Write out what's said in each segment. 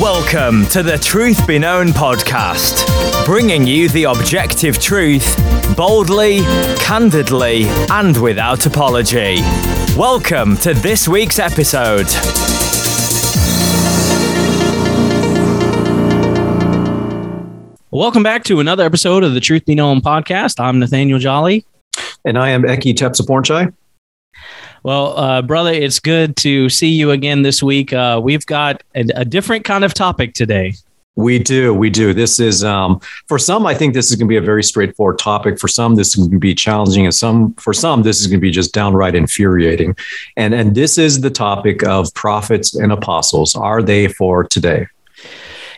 Welcome to the Truth Be Known podcast, bringing you the objective truth boldly, candidly, and without apology. Welcome to this week's episode. Welcome back to another episode of the Truth Be Known podcast. I'm Nathaniel Jolly. And I am Eki Tepsapornchai. Well, uh, brother, it's good to see you again this week. Uh, we've got a, a, different kind of topic today. We do. We do. This is, um, for some, I think this is going to be a very straightforward topic. For some, this is going to be challenging. And some, for some, this is going to be just downright infuriating. And, and this is the topic of prophets and apostles. Are they for today?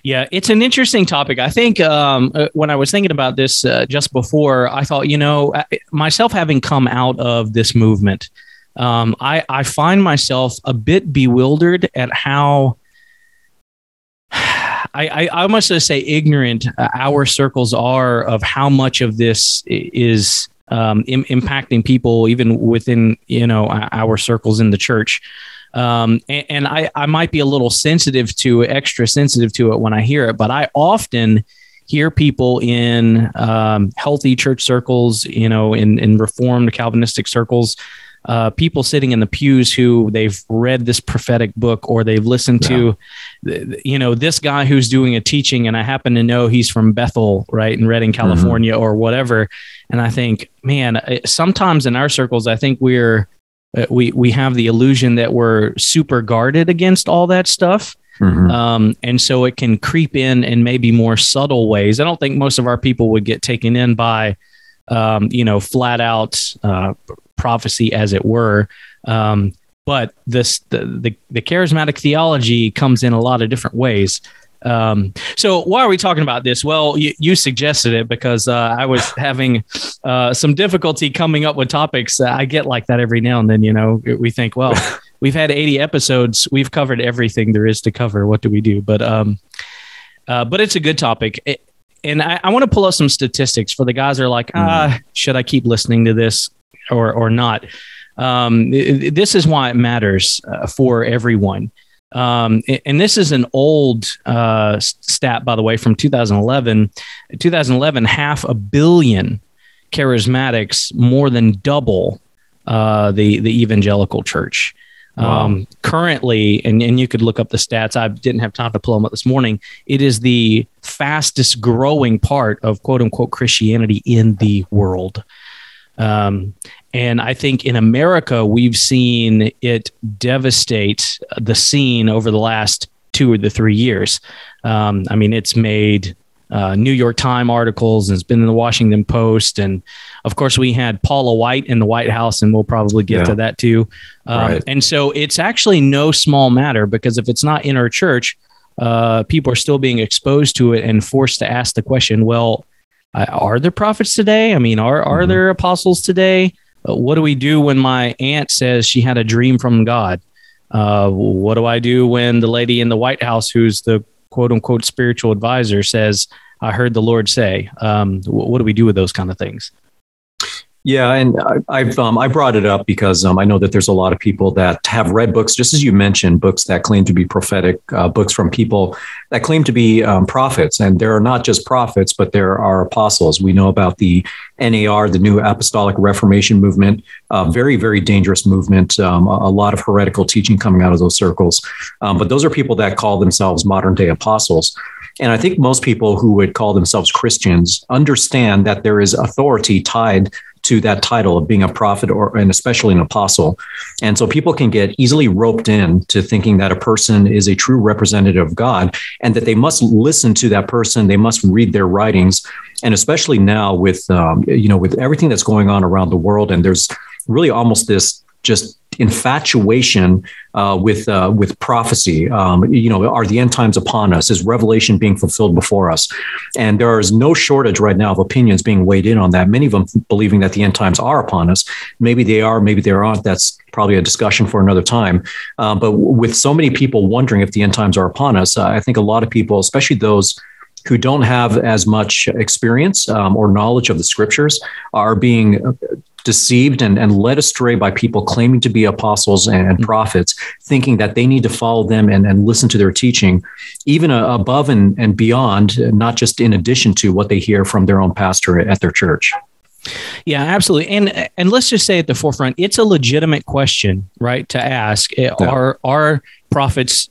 Yeah, it's an interesting topic. I think um, uh, when I was thinking about this uh, just before, I thought, you know, myself having come out of this movement, um, I, I find myself a bit bewildered at how. I, I, I must say ignorant uh, our circles are of how much of this is um, Im- impacting people even within you know our circles in the church um, and, and I, I might be a little sensitive to extra sensitive to it when I hear it, but I often hear people in um, healthy church circles, you know, in, in reformed Calvinistic circles, uh, people sitting in the pews who they've read this prophetic book or they've listened yeah. to, you know, this guy who's doing a teaching, and I happen to know he's from Bethel, right, in Redding, mm-hmm. California, mm-hmm. or whatever. And I think, man, sometimes in our circles, I think we're uh, we we have the illusion that we're super guarded against all that stuff. Mm-hmm. Um, and so it can creep in in maybe more subtle ways. I don't think most of our people would get taken in by, um, you know, flat out uh, prophecy, as it were. Um, but this the, the, the charismatic theology comes in a lot of different ways. Um, so why are we talking about this? Well, you, you suggested it because uh, I was having uh, some difficulty coming up with topics. I get like that every now and then. You know, we think, well, we've had 80 episodes, we've covered everything there is to cover. What do we do? But um, uh, but it's a good topic. It, and I, I want to pull up some statistics for the guys that are like, ah, mm-hmm. should I keep listening to this or or not? Um, this is why it matters uh, for everyone. Um, and this is an old uh, stat, by the way, from 2011. 2011, half a billion charismatics, more than double uh, the the evangelical church. Wow. Um, currently, and, and you could look up the stats. I didn't have time to pull them up this morning. It is the fastest growing part of quote unquote Christianity in the world. Um, and I think in America, we've seen it devastate the scene over the last two or the three years. Um, I mean, it's made uh, New York Times articles and it's been in the Washington Post. And of course, we had Paula White in the White House, and we'll probably get yeah. to that too. Um, right. And so it's actually no small matter because if it's not in our church, uh, people are still being exposed to it and forced to ask the question, well, are there prophets today? I mean, are are mm-hmm. there apostles today? Uh, what do we do when my aunt says she had a dream from God? Uh, what do I do when the lady in the White House, who's the quote unquote spiritual advisor, says, I heard the Lord say? Um, what do we do with those kind of things? Yeah, and I, have um, I brought it up because um, I know that there's a lot of people that have read books, just as you mentioned, books that claim to be prophetic, uh, books from people that claim to be um, prophets, and there are not just prophets, but there are apostles. We know about the NAR, the New Apostolic Reformation movement, uh, very very dangerous movement. Um, a, a, lot of heretical teaching coming out of those circles, um, but those are people that call themselves modern day apostles. And I think most people who would call themselves Christians understand that there is authority tied to that title of being a prophet or and especially an apostle. And so people can get easily roped in to thinking that a person is a true representative of God and that they must listen to that person, they must read their writings. And especially now with um, you know with everything that's going on around the world and there's really almost this just infatuation uh, with uh, with prophecy. Um, you know, are the end times upon us? Is Revelation being fulfilled before us? And there is no shortage right now of opinions being weighed in on that. Many of them believing that the end times are upon us. Maybe they are, maybe they aren't. That's probably a discussion for another time. Um, but with so many people wondering if the end times are upon us, uh, I think a lot of people, especially those who don't have as much experience um, or knowledge of the scriptures are being deceived and, and led astray by people claiming to be apostles and, and prophets, thinking that they need to follow them and, and listen to their teaching, even uh, above and, and beyond, not just in addition to what they hear from their own pastor at their church. Yeah, absolutely. And and let's just say at the forefront, it's a legitimate question, right, to ask. Eh, yeah. Are are prophets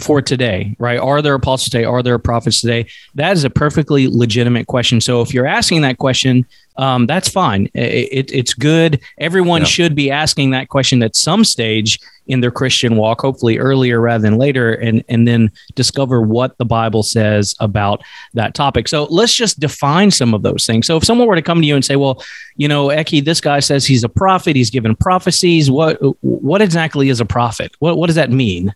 for today, right? Are there apostles today? Are there prophets today? That is a perfectly legitimate question. So if you're asking that question, um, that's fine. It, it, it's good. Everyone yeah. should be asking that question at some stage in their Christian walk, hopefully earlier rather than later, and and then discover what the Bible says about that topic. So let's just define some of those things. So if someone were to come to you and say, "Well, you know, Eki, this guy says he's a prophet. He's given prophecies. What what exactly is a prophet? What what does that mean?"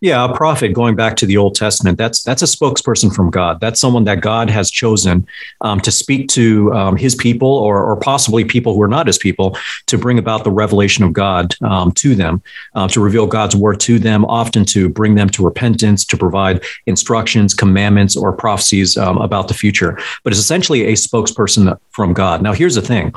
Yeah, a prophet, going back to the Old Testament, that's that's a spokesperson from God. That's someone that God has chosen um, to speak to um, His people, or or possibly people who are not His people, to bring about the revelation of God um, to them, uh, to reveal God's word to them, often to bring them to repentance, to provide instructions, commandments, or prophecies um, about the future. But it's essentially a spokesperson from God. Now, here's the thing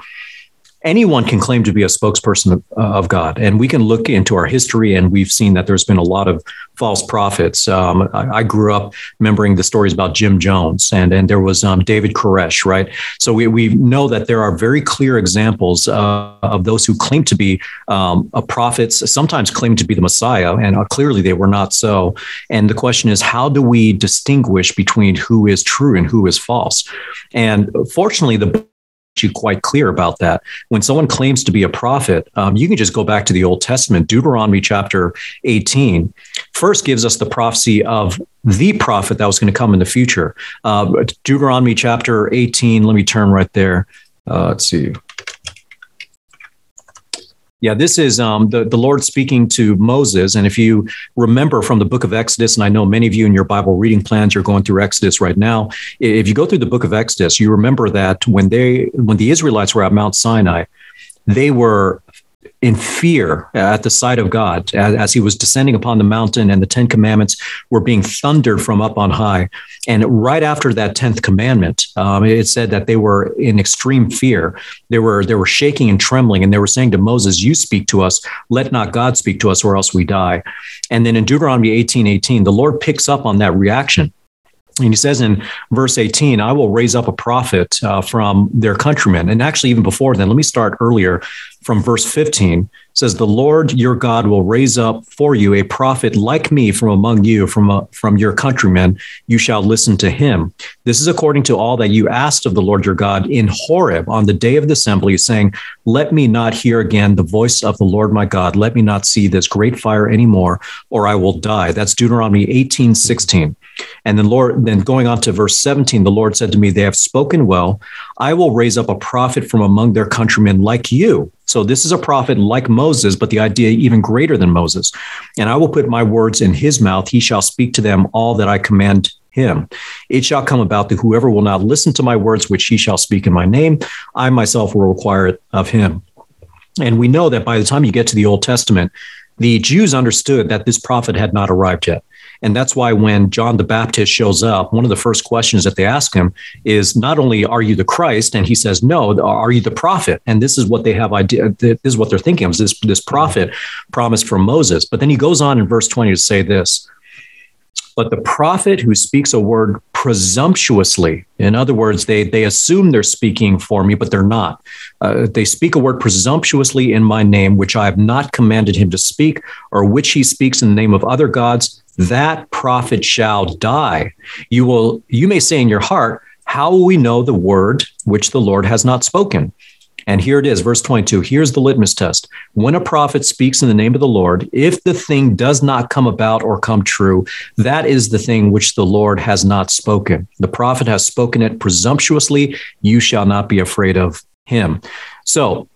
anyone can claim to be a spokesperson of, uh, of, God. And we can look into our history, and we've seen that there's been a lot of false prophets. Um, I, I, grew up remembering the stories about Jim Jones, and, and there was um, David Koresh, right? So we, we know that there are very clear examples uh, of those who claim to be um, prophets, sometimes claim to be the Messiah, and uh, clearly they were not so. And the question is, how do we distinguish between who is true and who is false? And fortunately, the you quite clear about that. When someone claims to be a prophet, um, you can just go back to the Old Testament. Deuteronomy chapter 18 first gives us the prophecy of the prophet that was going to come in the future. Uh, Deuteronomy chapter 18, let me turn right there. Uh, let's see. Yeah, this is um, the, the Lord speaking to Moses. And if you remember from the book of Exodus, and I know many of you in your Bible reading plans, you're going through Exodus right now. If you go through the book of Exodus, you remember that when they when the Israelites were at Mount Sinai, they were in fear at the sight of God as, he was descending upon the mountain and the Ten Commandments were being thundered from up on high. And right after that tenth commandment, um, it said that they were in extreme fear. They were they were shaking and trembling, and they were saying to Moses, "You speak to us. Let not God speak to us, or else we die." And then in Deuteronomy eighteen eighteen, the Lord picks up on that reaction and he says in verse 18, I will raise up a prophet uh, from their countrymen. And actually, even before then, let me start earlier from verse 15 says, The Lord your God will raise up for you a prophet like me from among you, from, uh, from your countrymen. You shall listen to him. This is according to all that you asked of the Lord your God in Horeb on the day of the assembly, saying, Let me not hear again the voice of the Lord my God. Let me not see this great fire anymore, or I will die. That's Deuteronomy 18, 16. And then Lord, then going on to verse 17, the Lord said to me, They have spoken well. I will raise up a prophet from among their countrymen like you. So this is a prophet like Moses, but the idea even greater than Moses. And I will put my words in his mouth. He shall speak to them all that I command him. It shall come about that whoever will not listen to my words, which he shall speak in my name, I myself will require it of him. And we know that by the time you get to the Old Testament, the Jews understood that this prophet had not arrived yet. And that's why when John the Baptist shows up, one of the first questions that they ask him is not only, Are you the Christ? And he says, No, are you the prophet? And this is what they have idea. This is what they're thinking of this, this prophet promised from Moses. But then he goes on in verse 20 to say this. But the prophet who speaks a word presumptuously, in other words, they, they assume they're speaking for me, but they're not. Uh, they speak a word presumptuously in my name, which I have not commanded him to speak, or which he speaks in the name of other gods that prophet shall die. You will, you may say in your heart, how will we know the word which the Lord has not spoken? And here it is, verse 22. Here's the litmus test. When a prophet speaks in the name of the Lord, if the thing does not come about or come true, that is the thing which the Lord has not spoken. The prophet has spoken it presumptuously. You shall not be afraid of him. So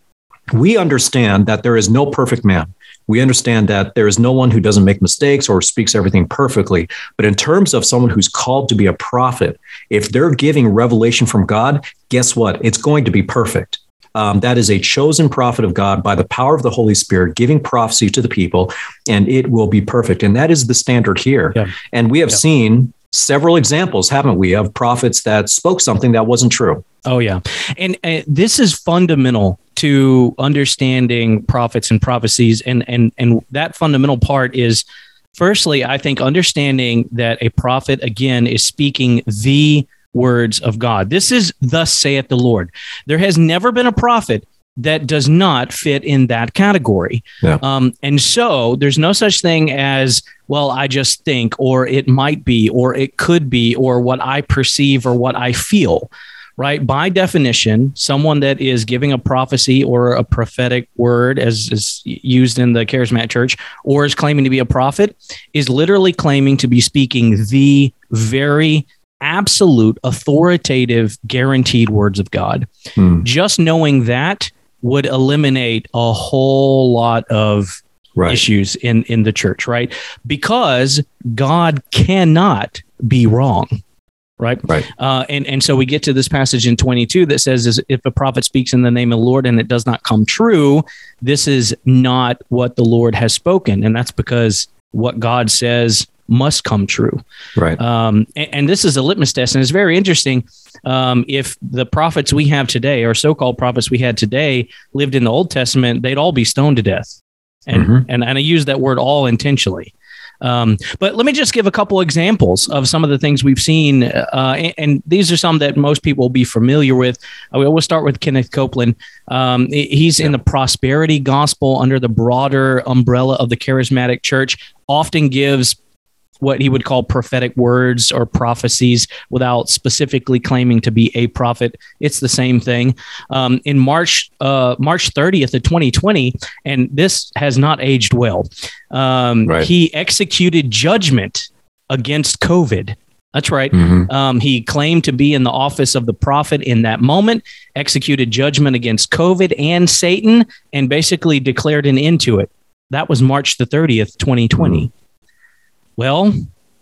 we understand that there is no perfect man we understand that there is no one who doesn't make mistakes or speaks everything perfectly. But in terms of someone who's called to be a prophet, if they're giving revelation from God, guess what? It's going to be perfect. Um, that is a chosen prophet of God by the power of the Holy Spirit, giving prophecy to the people, and it will be perfect. And that is the standard here. Yeah. And we have yeah. seen several examples, haven't we, of prophets that spoke something that wasn't true? Oh yeah, and, and this is fundamental to understanding prophets and prophecies, and and and that fundamental part is, firstly, I think understanding that a prophet again is speaking the words of God. This is thus saith the Lord. There has never been a prophet that does not fit in that category. Yeah. Um, and so there's no such thing as, well, I just think, or it might be, or it could be, or what I perceive, or what I feel. Right. By definition, someone that is giving a prophecy or a prophetic word, as is used in the charismatic church, or is claiming to be a prophet, is literally claiming to be speaking the very absolute, authoritative, guaranteed words of God. Hmm. Just knowing that would eliminate a whole lot of right. issues in in the church, right? Because God cannot be wrong. Right. Right. Uh, and, and so we get to this passage in 22 that says, is if a prophet speaks in the name of the Lord and it does not come true, this is not what the Lord has spoken. And that's because what God says must come true. Right. Um, and, and, this is a litmus test, and it's very interesting. Um, if the prophets we have today, or so-called prophets we had today, lived in the Old Testament, they'd all be stoned to death. And mm-hmm. and, and I use that word all intentionally. Um, but let me just give a couple examples of some of the things we've seen, uh, and, and, these are some that most people will be familiar with. Uh, we always start with Kenneth Copeland. Um, he's yeah. in the prosperity gospel under the broader umbrella of the charismatic church. Often gives what he would call prophetic words or prophecies without specifically claiming to be a prophet. It's the same thing. Um, in March, uh, March 30th of 2020, and this has not aged well, um, right. he executed judgment against COVID. That's right. Mm-hmm. Um, he claimed to be in the office of the prophet in that moment, executed judgment against COVID and Satan, and basically declared an end to it. That was March the 30th, 2020. Mm-hmm. Well,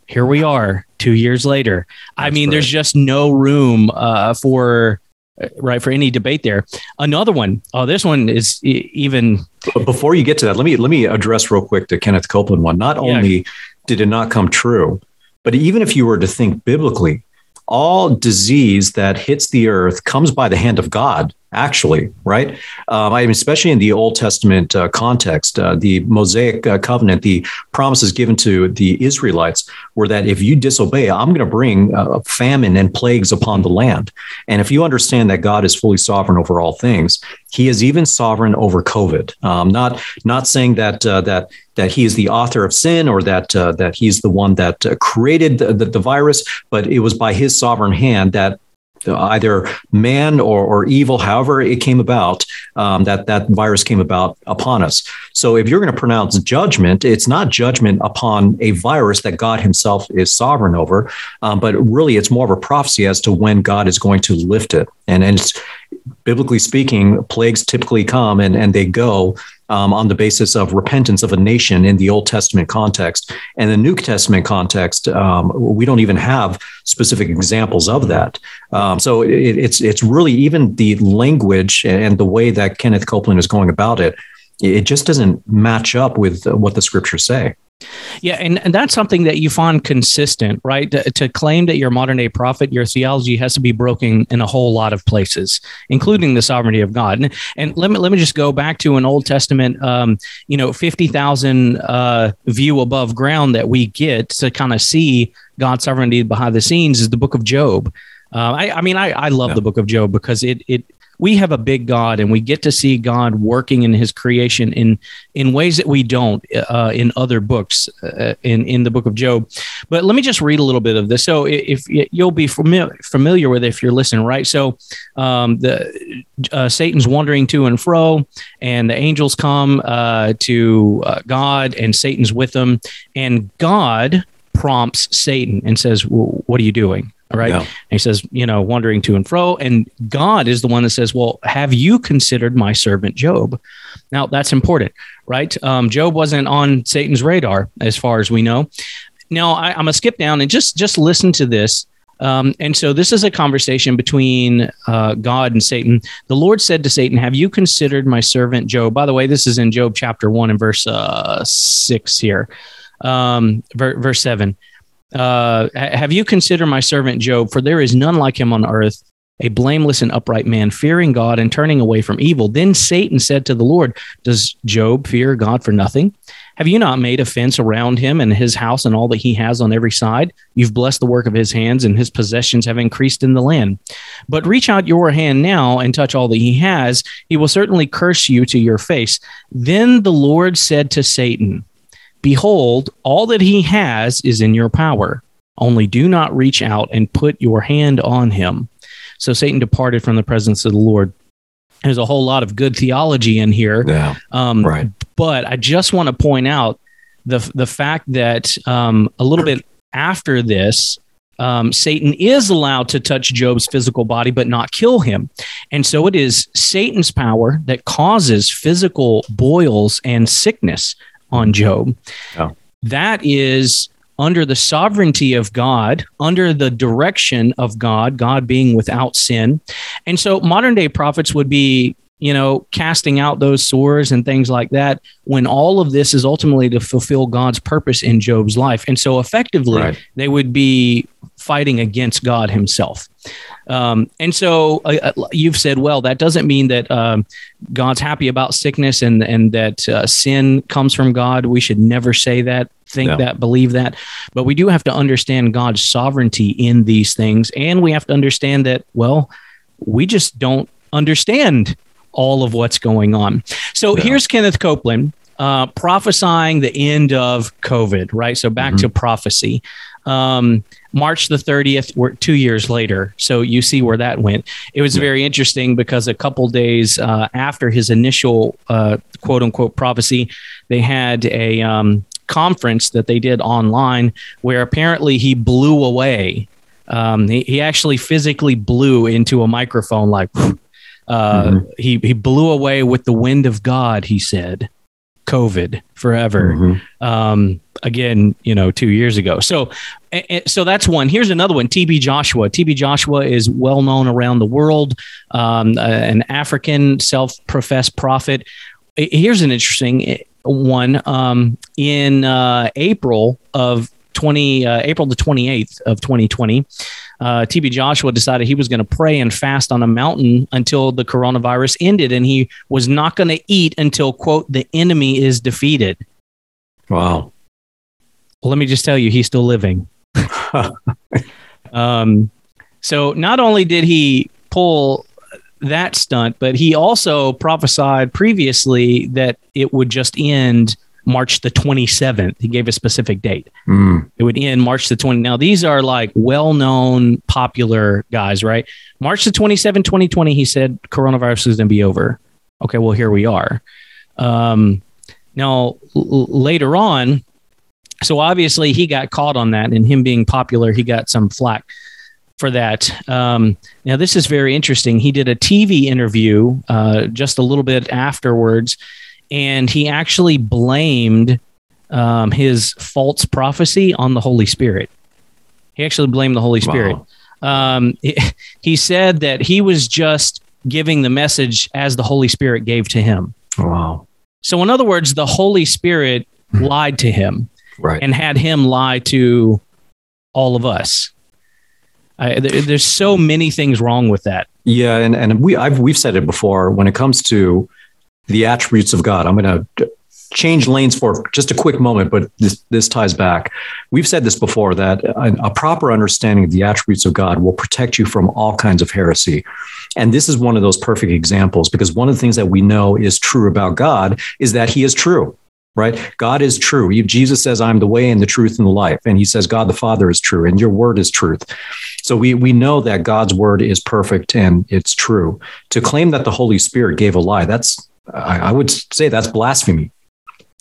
here we are two years later. That's I mean, right. there's just no room uh, for uh, right for any debate there. Another one. Oh, this one is even. Before you get to that, let me let me address real quick the Kenneth Copeland one. Not yeah. only did it not come true, but even if you were to think biblically, all disease that hits the earth comes by the hand of God actually, right? Um, I mean, especially in the Old Testament uh, context, uh, the Mosaic uh, covenant, the promises given to the Israelites were that if you disobey, I'm going to bring uh, famine and plagues upon the land. And if you understand that God is fully sovereign over all things, He is even sovereign over COVID. Um, not not saying that uh, that that He is the author of sin or that uh, that He's the one that created the, the, the virus, but it was by His sovereign hand that either man or, or evil, however it came about, um, that that virus came about upon us. So if you're going to pronounce judgment, it's not judgment upon a virus that God Himself is sovereign over, um, but really it's more of a prophecy as to when God is going to lift it. And and biblically speaking, plagues typically come and and they go um, on the basis of repentance of a nation in the Old Testament context. And the New Testament context, um, we don't even have specific examples of that. Um, so it, it's it's really even the language and the way that Kenneth Copeland is going about it. It just doesn't match up with what the scriptures say. Yeah, and, and that's something that you find consistent, right? To, to, claim that you're a modern day prophet, your theology has to be broken in a whole lot of places, including the sovereignty of God. And, and let me let me just go back to an Old Testament, um, you know, fifty thousand uh, view above ground that we get to kind of see God's sovereignty behind the scenes is the Book of Job. Uh, I, I, mean, I, I love yeah. the Book of Job because it it we have a big God and we get to see God working in his creation in in ways that we don't uh, in other books uh, in in the book of Job. But let me just read a little bit of this. So if, you'll be familiar familiar with it if you're listening, right? So um, the uh, Satan's wandering to and fro, and the angels come uh, to uh, God, and Satan's with them, and God prompts Satan and says, well, "What are you doing?" Right? Yeah. he says, you know, wandering to and fro. And God is the one that says, well, have you considered my servant Job? Now, that's important, right? Um, Job wasn't on Satan's radar as far as we know. Now, I, am going to skip down and just just listen to this. Um, and so this is a conversation between uh, God and Satan. The Lord said to Satan, Have you considered my servant Job? By the way, this is in Job chapter 1 and verse uh, 6 here, um, ver- verse 7. Uh, have you considered my servant Job? For there is none like him on earth, a blameless and upright man, fearing God and turning away from evil. Then Satan said to the Lord, Does Job fear God for nothing? Have you not made a fence around him and his house and all that he has on every side? You've blessed the work of his hands, and his possessions have increased in the land. But reach out your hand now and touch all that he has. He will certainly curse you to your face. Then the Lord said to Satan, Behold, all that he has is in your power. Only do not reach out and put your hand on him. So Satan departed from the presence of the Lord. There's a whole lot of good theology in here. Yeah. Um, Right. but I just want to point out the the fact that um, a little bit after this, um, Satan is allowed to touch Job's physical body, but not kill him. And so it is Satan's power that causes physical boils and sickness on Job. Yeah. That is under the sovereignty of God, under the direction of God, God being without sin. And so modern day prophets would be, you know, casting out those sores and things like that when all of this is ultimately to fulfill God's purpose in Job's life. And so effectively, Right. they would be fighting against God himself. Um, and so uh, uh, you've said, well, that doesn't mean that um, God's happy about sickness and, and that uh, sin comes from God. We should never say that, think No. that, believe that. But we do have to understand God's sovereignty in these things. And we have to understand that, well, we just don't understand all of what's going on. So Yeah. here's Kenneth Copeland uh, prophesying the end of COVID, right? So back Mhm. to prophecy. Um, March the 30th, we're two years later. So you see where that went. It was very interesting because a couple days uh, after his initial uh, quote unquote prophecy, they had a um, conference that they did online where apparently he blew away. Um, he, he actually physically blew into a microphone like, uh, Mhm. he, he blew away with the wind of God, he said. COVID forever Mhm. um, again, you know, two years ago. So, so that's one. Here's another one. TB Joshua. TB Joshua is well known around the world. Um, an African self-professed prophet. Here's an interesting uh, one. Um, in uh, April of 20, uh, April the 28th of 2020, uh, TB Joshua decided he was going to pray and fast on a mountain until the coronavirus ended, and he was not going to eat until quote the enemy is defeated. Wow. Well, let me just tell you, he's still living. um, so not only did he pull that stunt, but he also prophesied previously that it would just end March the 27th. He gave a specific date. Mm. It would end March the 20. Now, these are like well known, popular guys, right? March the 27th, 2020, he said coronavirus is going to be over. Okay, well, here we are. Um, now, l- later on, so obviously he got caught on that, and him being popular, he got some flack for that. Um, now, this is very interesting. He did a TV interview uh, just a little bit afterwards, and he actually blamed um, his false prophecy on the Holy Spirit. He actually blamed the Holy Spirit. Wow. Um, he, he said that he was just giving the message as the Holy Spirit gave to him. Wow. So, in other words, the Holy Spirit lied to him Right. and had him lie to all of us. I, there, there's so many things wrong with that. Yeah, and and we I've we've said it before when it comes to the attributes of God. I'm going to change lanes for just a quick moment, but this this ties back. We've said this before that a, a proper understanding of the attributes of God will protect you from all kinds of heresy. And this is one of those perfect examples because one of the things that we know is true about God is that he is true. Right? God is true. Jesus says, I'm the way and the truth and the life. And he says, God the Father is true and your word is truth. So we, we know that God's word is perfect and it's true. To claim that the Holy Spirit gave a lie, that's, I, I would say that's blasphemy.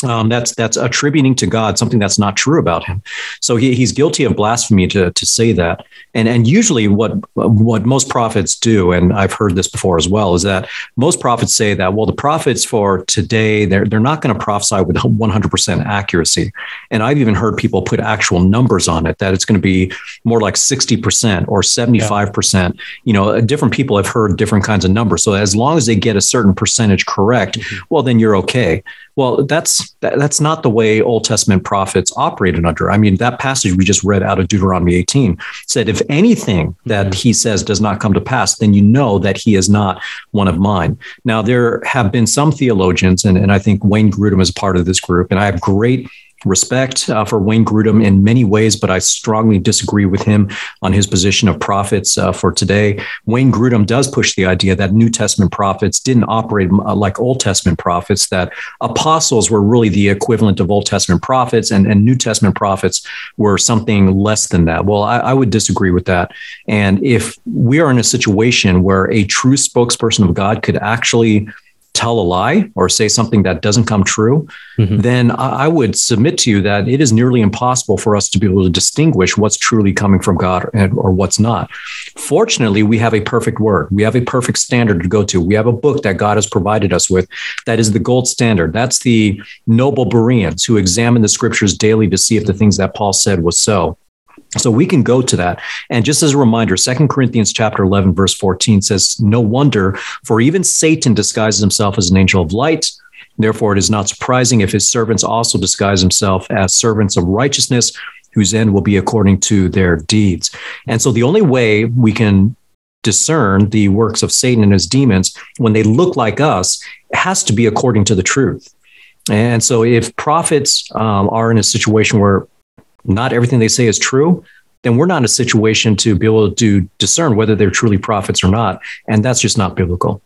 Um, that's that's attributing to God something that's not true about him. So he, he's guilty of blasphemy to, to say that. And and usually what what most prophets do, and I've heard this before as well, is that most prophets say that well the prophets for today they're they're not going to prophesy with 100% accuracy. And I've even heard people put actual numbers on it that it's going to be more like 60% or 75%. You know, different people have heard different kinds of numbers. So as long as they get a certain percentage correct, well then you're okay. Well, that's that's not the way Old Testament prophets operated under. I mean, that passage we just read out of Deuteronomy 18 said, if anything that he says does not come to pass, then you know that he is not one of mine. Now, there have been some theologians, and, and I think Wayne Grudem is part of this group, and I have great respect uh, for Wayne Grudem in many ways, but I strongly disagree with him on his position of prophets uh, for today. Wayne Grudem does push the idea that New Testament prophets didn't operate uh, like Old Testament prophets, that apostles were really the equivalent of Old Testament prophets, and, and New Testament prophets were something less than that. Well, I, I would disagree with that. And if we are in a situation where a true spokesperson of God could actually tell a lie or say something that doesn't come true, mm-hmm. then I would submit to you that it is nearly impossible for us to be able to distinguish what's truly coming from God and, or what's not. Fortunately, we have a perfect word. We have a perfect standard to go to. We have a book that God has provided us with that is the gold standard. That's the noble Bereans who examine the scriptures daily to see if the things that Paul said was so. So we can go to that. And just as a reminder, Second Corinthians chapter 11, verse 14 says, No wonder, for even Satan disguises himself as an angel of light. Therefore, it is not surprising if his servants also disguise themselves as servants of righteousness, whose end will be according to their deeds. And so the only way we can discern the works of Satan and his demons when they look like us has to be according to the truth. And so, if prophets um, are in a situation where not everything they say is true, then we're not in a situation to be able to discern whether they're truly prophets or not. And that's just not biblical.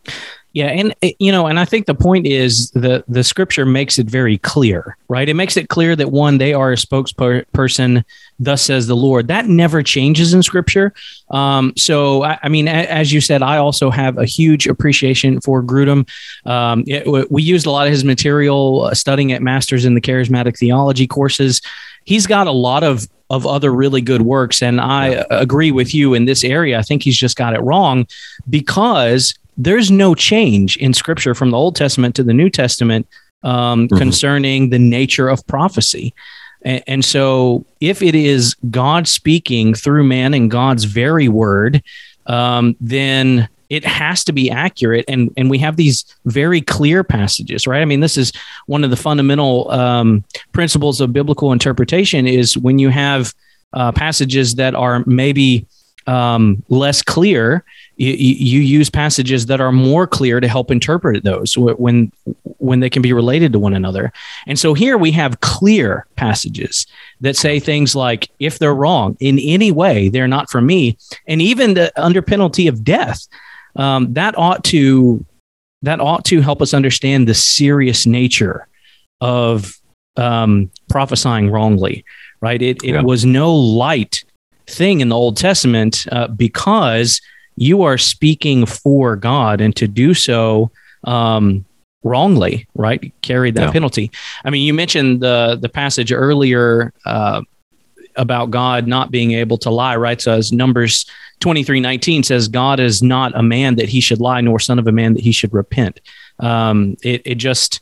Yeah, and eh, you know, and I think the point is the the scripture makes it very clear, right? It makes it clear that one, they are a spokesperson, thus says the Lord. That never changes in scripture. Um, so, I, I, mean, a, as you said, I also have a huge appreciation for Grudem. Um, it, we used a lot of his material uh, studying at Masters in the Charismatic Theology courses he's got a lot of of other really good works and i yeah. agree with you in this area i think he's just got it wrong because there's no change in scripture from the old testament to the new testament um, mm-hmm. concerning the nature of prophecy and, and so if it is god speaking through man and god's very word um, then it has to be accurate. And and we have these very clear passages right? I mean this is one of the fundamental um, principles of biblical interpretation is when you have uh, passages that are maybe um, less clear you, you, use passages that are more clear to help interpret those when when they can be related to one another. And so here we have clear passages that say things like if they're wrong in any way they're not for me. And even the, under penalty of death um, that ought to that ought to help us understand the serious nature of um, prophesying wrongly, right? It, it yeah. was no light thing in the Old Testament uh, because you are speaking for God, and to do so um, wrongly, right, carried that yeah. penalty. I mean, you mentioned the the passage earlier uh, about God not being able to lie, right? So as Numbers 23 19 says, God is not a man that he should lie, nor son of a man that he should repent. Um, it, it just,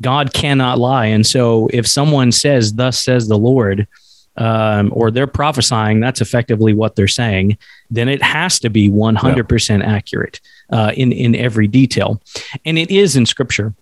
God cannot lie. And so if someone says, Thus says the Lord, um, or they're prophesying, that's effectively what they're saying, then it has to be 100% yeah. accurate uh, in, in every detail. And it is in scripture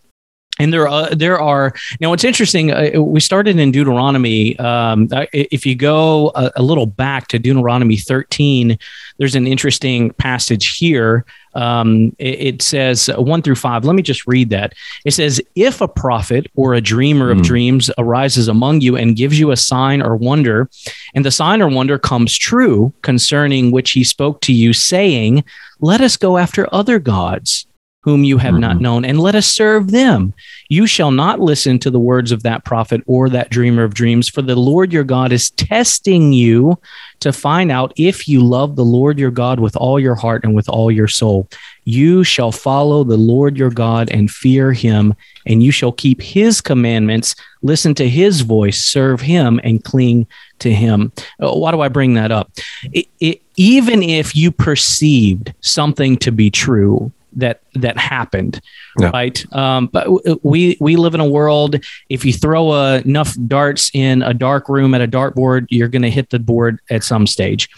and there are there are know it's interesting uh, we started in deuteronomy um, if you go a, a, little back to deuteronomy 13 there's an interesting passage here. Um, it, it, says 1 through 5 let me just read that. It says if a prophet or a dreamer of mm. dreams arises among you and gives you a sign or wonder and the sign or wonder comes true concerning which he spoke to you saying let us go after other gods whom you have mm-hmm. not known, and let us serve them. You shall not listen to the words of that prophet or that dreamer of dreams, for the Lord your God is testing you to find out if you love the Lord your God with all your heart and with all your soul. You shall follow the Lord your God and fear him, and you shall keep his commandments, listen to his voice, serve him, and cling to him. Uh, why do I bring that up? It, it, even if you perceived something to be true, that that happened yeah. right um, but we we live in a world if you throw a, enough darts in a dark room at a dartboard you're going to hit the board at some stage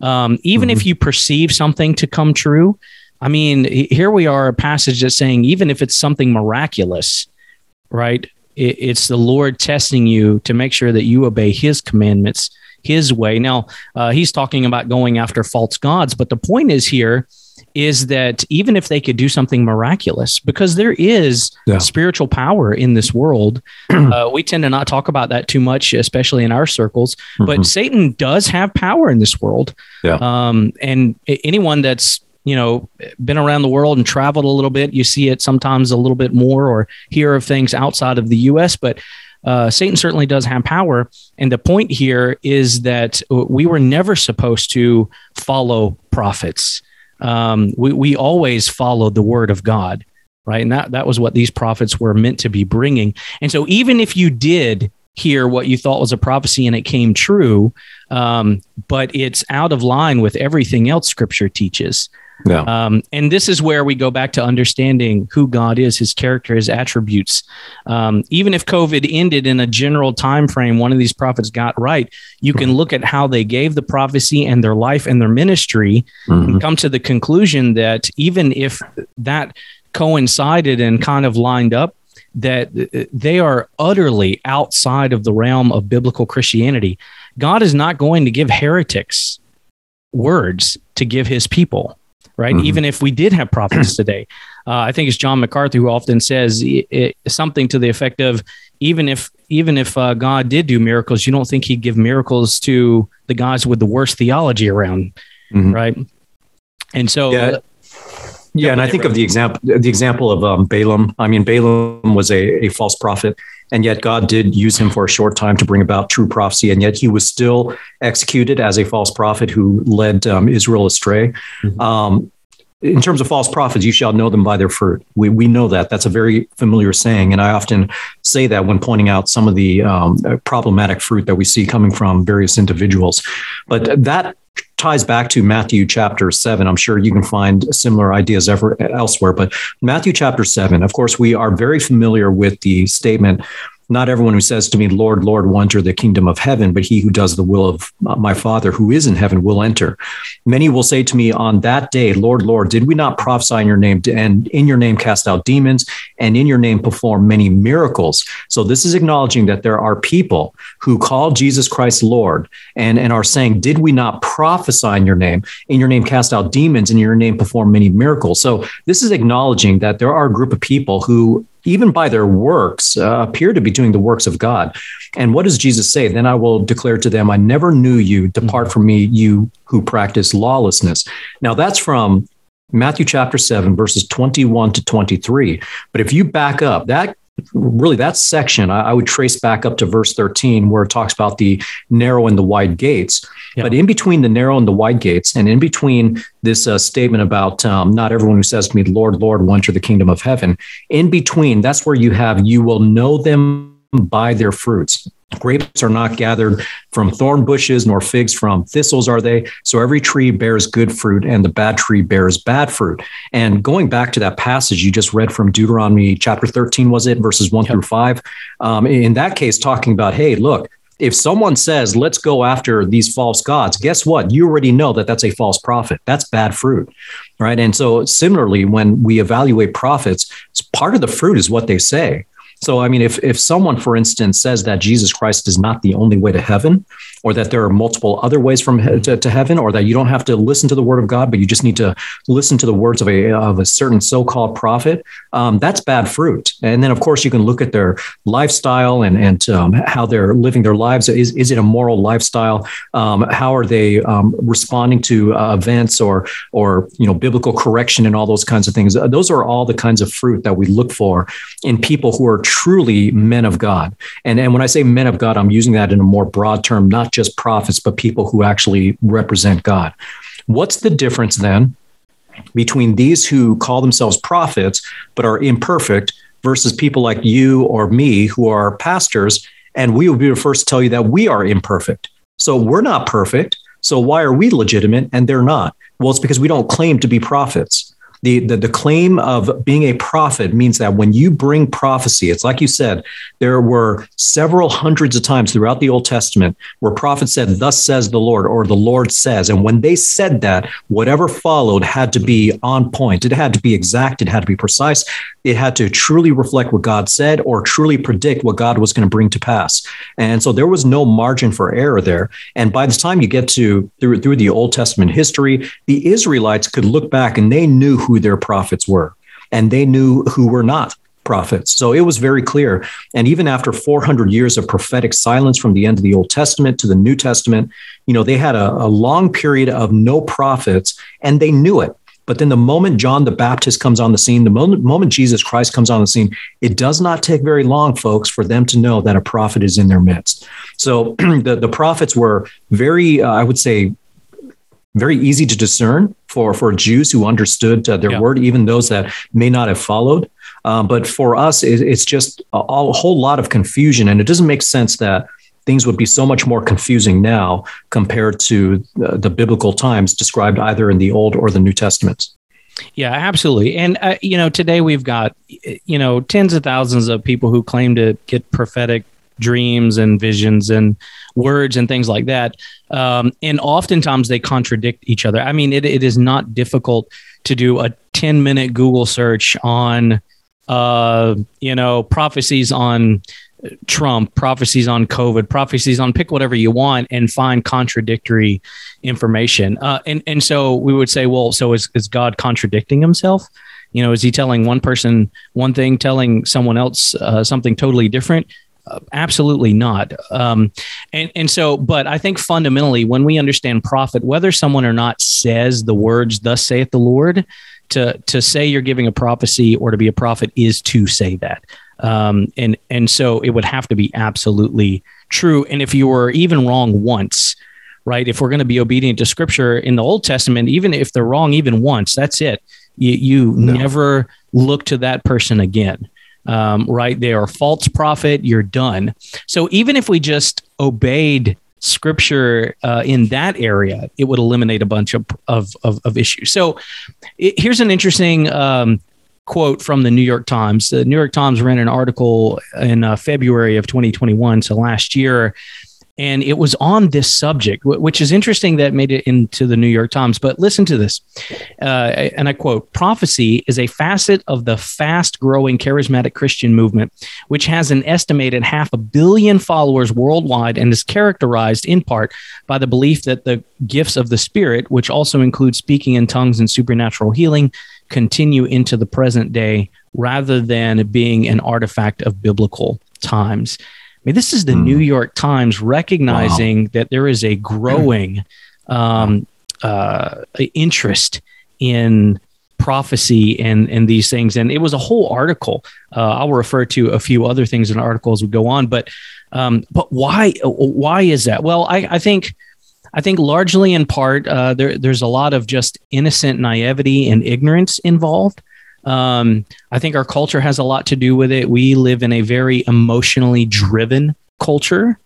um, even mm-hmm. if you perceive something to come true i mean here we are a passage that's saying even if it's something miraculous right? It, it's the Lord testing you to make sure that you obey His commandments, His way. Now, uh, He's talking about going after false gods, but the point is here is that even if they could do something miraculous, because there is yeah. spiritual power in this world, uh, we tend to not talk about that too much, especially in our circles. Mm-hmm. But Satan does have power in this world. Yeah. Um, and anyone that's you know been around the world and traveled a little bit, you see it sometimes a little bit more, or hear of things outside of the U.S. But uh, Satan certainly does have power. And the point here is that we were never supposed to follow prophets um, we, we always followed the word of God, right? And that, that was what these prophets were meant to be bringing. And so, even if you did hear what you thought was a prophecy and it came true, um, but it's out of line with everything else Scripture teaches. Yeah. Um, and this is where we go back to understanding who God is, His character, His attributes. Um, even if COVID ended in a general time frame, one of these prophets got right. You can look at how they gave the prophecy and their life and their ministry, mm-hmm. and come to the conclusion that even if that coincided and kind of lined up, that they are utterly outside of the realm of biblical Christianity. God is not going to give heretics words to give His people right? Mm-hmm. Even if we did have prophets today, uh, I think it's John MacArthur who often says it, it, something to the effect of, even if even if uh, God did do miracles, you don't think He'd give miracles to the guys with the worst theology around, mm-hmm. right? And so, yeah. Uh, yeah, and I think of the example the example of um, Balaam. I mean, Balaam was a, a false prophet, and yet God did use him for a short time to bring about true prophecy, and yet he was still executed as a false prophet who led um, Israel astray. Mm-hmm. Um, in terms of false prophets, you shall know them by their fruit. We, we know that. That's a very familiar saying. And I often say that when pointing out some of the um, problematic fruit that we see coming from various individuals. But that ties back to Matthew chapter seven. I'm sure you can find similar ideas ever, elsewhere, but Matthew chapter seven, of course, we are very familiar with the statement not everyone who says to me, Lord, Lord, will enter the kingdom of heaven, but he who does the will of my Father who is in heaven will enter. Many will say to me on that day, Lord, Lord, did we not prophesy in your name and in your name cast out demons and in your name perform many miracles? So this is acknowledging that there are people who call Jesus Christ Lord and, and are saying, did we not prophesy in your name, in your name cast out demons, in your name perform many miracles? So this is acknowledging that there are a group of people who even by their works, uh, appear to be doing the works of God. And what does Jesus say? Then I will declare to them, I never knew you. Depart from me, you who practice lawlessness. Now, that's from Matthew chapter 7, verses 21 to 23. But if you back up, that really that section I, I, would trace back up to verse 13 where it talks about the narrow and the wide gates yeah. but in between the narrow and the wide gates and in between this uh, statement about um, not everyone who says to me lord lord will enter the kingdom of heaven in between that's where you have you will know them by their fruits Grapes are not gathered from thorn bushes, nor figs from thistles are they. So every tree bears good fruit, and the bad tree bears bad fruit. And going back to that passage you just read from Deuteronomy chapter 13, was it, verses one yep. through five? Um, in that case, talking about, hey, look, if someone says, let's go after these false gods, guess what? You already know that that's a false prophet. That's bad fruit. Right. And so, similarly, when we evaluate prophets, part of the fruit is what they say. So, I mean, if, if someone, for instance, says that Jesus Christ is not the only way to heaven, or that there are multiple other ways from he- to, to, heaven, or that you don't have to listen to the word of God, but you just need to listen to the words of a, of a certain so called prophet, um, that's bad fruit. And then, of course, you can look at their lifestyle and, and um, how they're living their lives. Is, is it a moral lifestyle? Um, how are they um, responding to uh, events or, or, you know, biblical correction and all those kinds of things? Those are all the kinds of fruit that we look for in people who are truly men of God. And, and when I say men of God, I'm using that in a more broad term, not just prophets, but people who actually represent God. What's the difference then between these who call themselves prophets but are imperfect versus people like you or me who are pastors? And we will be the first to tell you that we are imperfect. So we're not perfect. So why are we legitimate and they're not? Well, it's because we don't claim to be prophets. The, the, the claim of being a prophet means that when you bring prophecy, it's like you said, there were several hundreds of times throughout the Old Testament where prophets said, Thus says the Lord, or the Lord says. And when they said that, whatever followed had to be on point. It had to be exact. It had to be precise. It had to truly reflect what God said or truly predict what God was going to bring to pass. And so there was no margin for error there. And by the time you get to through, through the Old Testament history, the Israelites could look back and they knew who their prophets were and they knew who were not prophets. So it was very clear. And even after 400 years of prophetic silence from the end of the Old Testament to the New Testament, you know, they had a, a long period of no prophets and they knew it. But then the moment John the Baptist comes on the scene, the moment, moment Jesus Christ comes on the scene, it does not take very long, folks, for them to know that a prophet is in their midst. So the, the prophets were very, uh, I would say, very easy to discern for, for Jews who understood uh, their yeah. word, even those that may not have followed. Um, but for us, it, it's just a, a, whole lot of confusion. And it doesn't make sense that things would be so much more confusing now compared to uh, the biblical times described either in the Old or the New Testaments. Yeah, absolutely. And, uh, you know, today we've got, you know, tens of thousands of people who claim to get prophetic dreams and visions and words and things like that. Um, and oftentimes they contradict each other. I mean, it, it is not difficult to do a 10 minute Google search on, uh, you know, prophecies on Trump, prophecies on COVID, prophecies on pick whatever you want and find contradictory information. Uh, and, and so we would say, well, so is, is God contradicting himself? You know, is he telling one person one thing, telling someone else uh, something totally different? Uh, absolutely not. Um, and and so, but I think fundamentally, when we understand prophet, whether someone or not says the words "Thus saith the Lord," to to say you're giving a prophecy or to be a prophet is to say that. Um, and and so it would have to be absolutely true. And if you were even wrong once, right? If we're going to be obedient to Scripture in the Old Testament, even if they're wrong even once, that's it. You, you no. never look to that person again um, right? They are false prophet. You're done. So even if we just obeyed scripture uh, in that area, it would eliminate a bunch of, of, of, of issues. So it, here's an interesting um, quote from the New York Times. The New York Times ran an article in uh, February of 2021, so last year, and it was on this subject, which is interesting that made it into the New York Times. But listen to this, uh, and I quote: "Prophecy is a facet of the fast-growing charismatic Christian movement, which has an estimated half a billion followers worldwide, and is characterized in part by the belief that the gifts of the Spirit, which also include speaking in tongues and supernatural healing." continue into the present day rather than being an artifact of biblical times mean, this is the mm. New York Times recognizing wow. that there is a growing um, uh, interest in prophecy and and these things. And it was a whole article. Uh, I'll refer to a few other things in articles article as we go on. But um, but why why is that? Well, I, I think. I think largely in part, uh, there, there's a lot of just innocent naivety and ignorance involved. Um, I think our culture has a lot to do with it. We live in a very emotionally driven culture.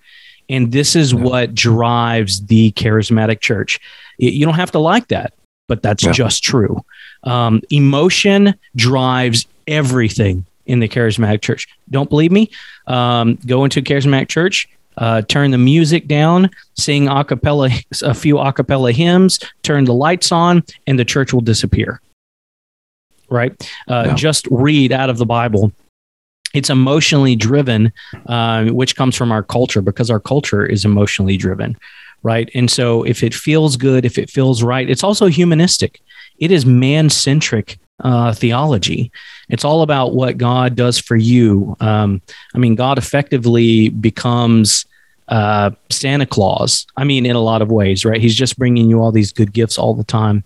And this is yeah. what drives the charismatic church. You don't have to like that, but that's yeah. just true. Um, emotion drives everything in the charismatic church. Don't believe me? Um, go into a charismatic church, uh, turn the music down, sing a cappella, a few a cappella hymns, turn the lights on, and the church will disappear right? Uh, yeah. Just read out of the Bible. It's emotionally driven, uh, which comes from our culture because our culture is emotionally driven, right? And so if it feels good, if it feels right, it's also humanistic. It is man centric uh, theology. It's all about what God does for you. Um, I mean, God effectively becomes uh, Santa Claus. I mean, in a lot of ways, right? He's just bringing you all these good gifts all the time.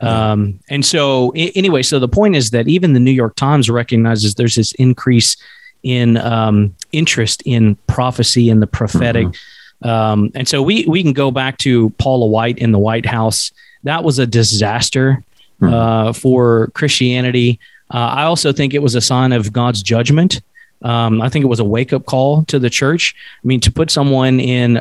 Um, and so, I- anyway, so the point is that even the New York Times recognizes there's this increase in um, interest in prophecy and the prophetic. Mm-hmm. Um, and so we we can go back to Paula White in the White House. That was a disaster mm-hmm. uh, for Christianity. Uh, I also think it was a sign of God's judgment Um, I think it was a wake up call to the church. I mean, to put someone in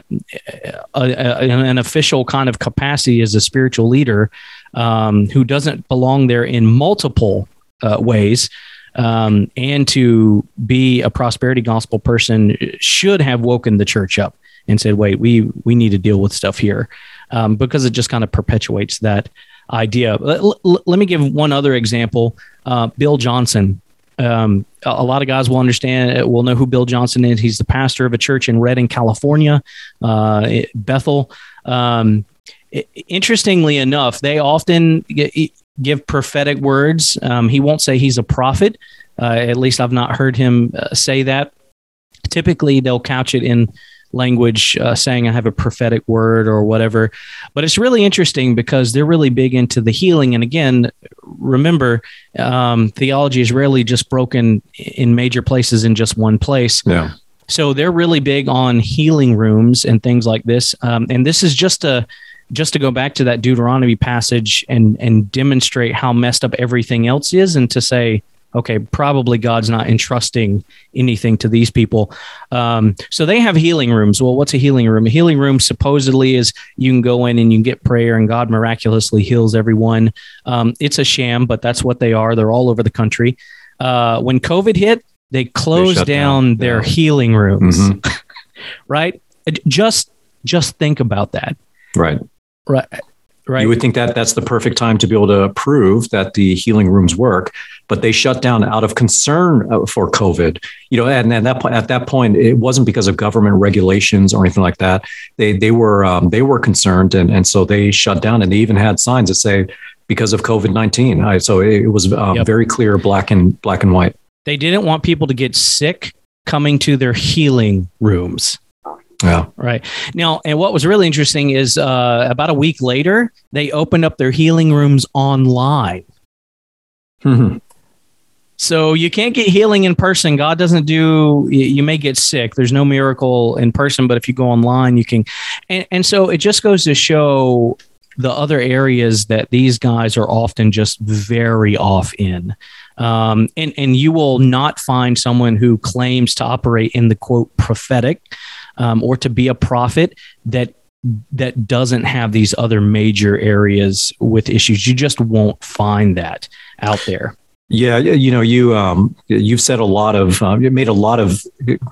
a, a, an official kind of capacity as a spiritual leader um, who doesn't belong there in multiple uh, ways. Um, and to be a prosperity gospel person should have woken the church up and said, "Wait, we we need to deal with stuff here," um, because it just kind of perpetuates that idea. Let, let, me give one other example. Uh, Bill Johnson. Um, a lot of guys will understand, uh, will know who Bill Johnson is. He's the pastor of a church in Redding, California, uh, Bethel. Um, interestingly enough, they often give prophetic words. Um, he won't say he's a prophet. Uh, at least I've not heard him uh, say that. Typically, they'll couch it in language uh, saying I have a prophetic word or whatever. But it's really interesting because they're really big into the healing. And again, remember, um, theology is rarely just broken in major places in just one place. Yeah. So they're really big on healing rooms and things like this. Um, and this is just a just to go back to that Deuteronomy passage and and demonstrate how messed up everything else is, and to say, okay, probably God's not entrusting anything to these people. Um, so they have healing rooms. Well, what's a healing room? A healing room supposedly is you can go in and you can get prayer, and God miraculously heals everyone. Um, it's a sham, but that's what they are. They're all over the country. Uh, when COVID hit, they closed they down, down, their yeah. healing rooms. Mm-hmm. right? Just just think about that. Right. Right. Right. You would think that that's the perfect time to be able to prove that the healing rooms work, but they shut down out of concern uh, for COVID. You know, and, and that point, at that point, it wasn't because of government regulations or anything like that. They they were um, they were concerned, and and so they shut down, and they even had signs that say because of COVID nineteen. So it was um, yep. very clear, black and black and white. They didn't want people to get sick coming to their healing rooms. Yeah. Right. Now, and what was really interesting is uh, about a week later, they opened up their healing rooms online. Mm-hmm. So you can't get healing in person. God doesn't do, you may get sick. There's no miracle in person, but if you go online, you can. And, and so it just goes to show the other areas that these guys are often just very off in. Um, and, and you will not find someone who claims to operate in the quote prophetic um, or to be a prophet that that doesn't have these other major areas with issues. You just won't find that out there. Yeah, you know, you um, you've said a lot of uh, you made a lot of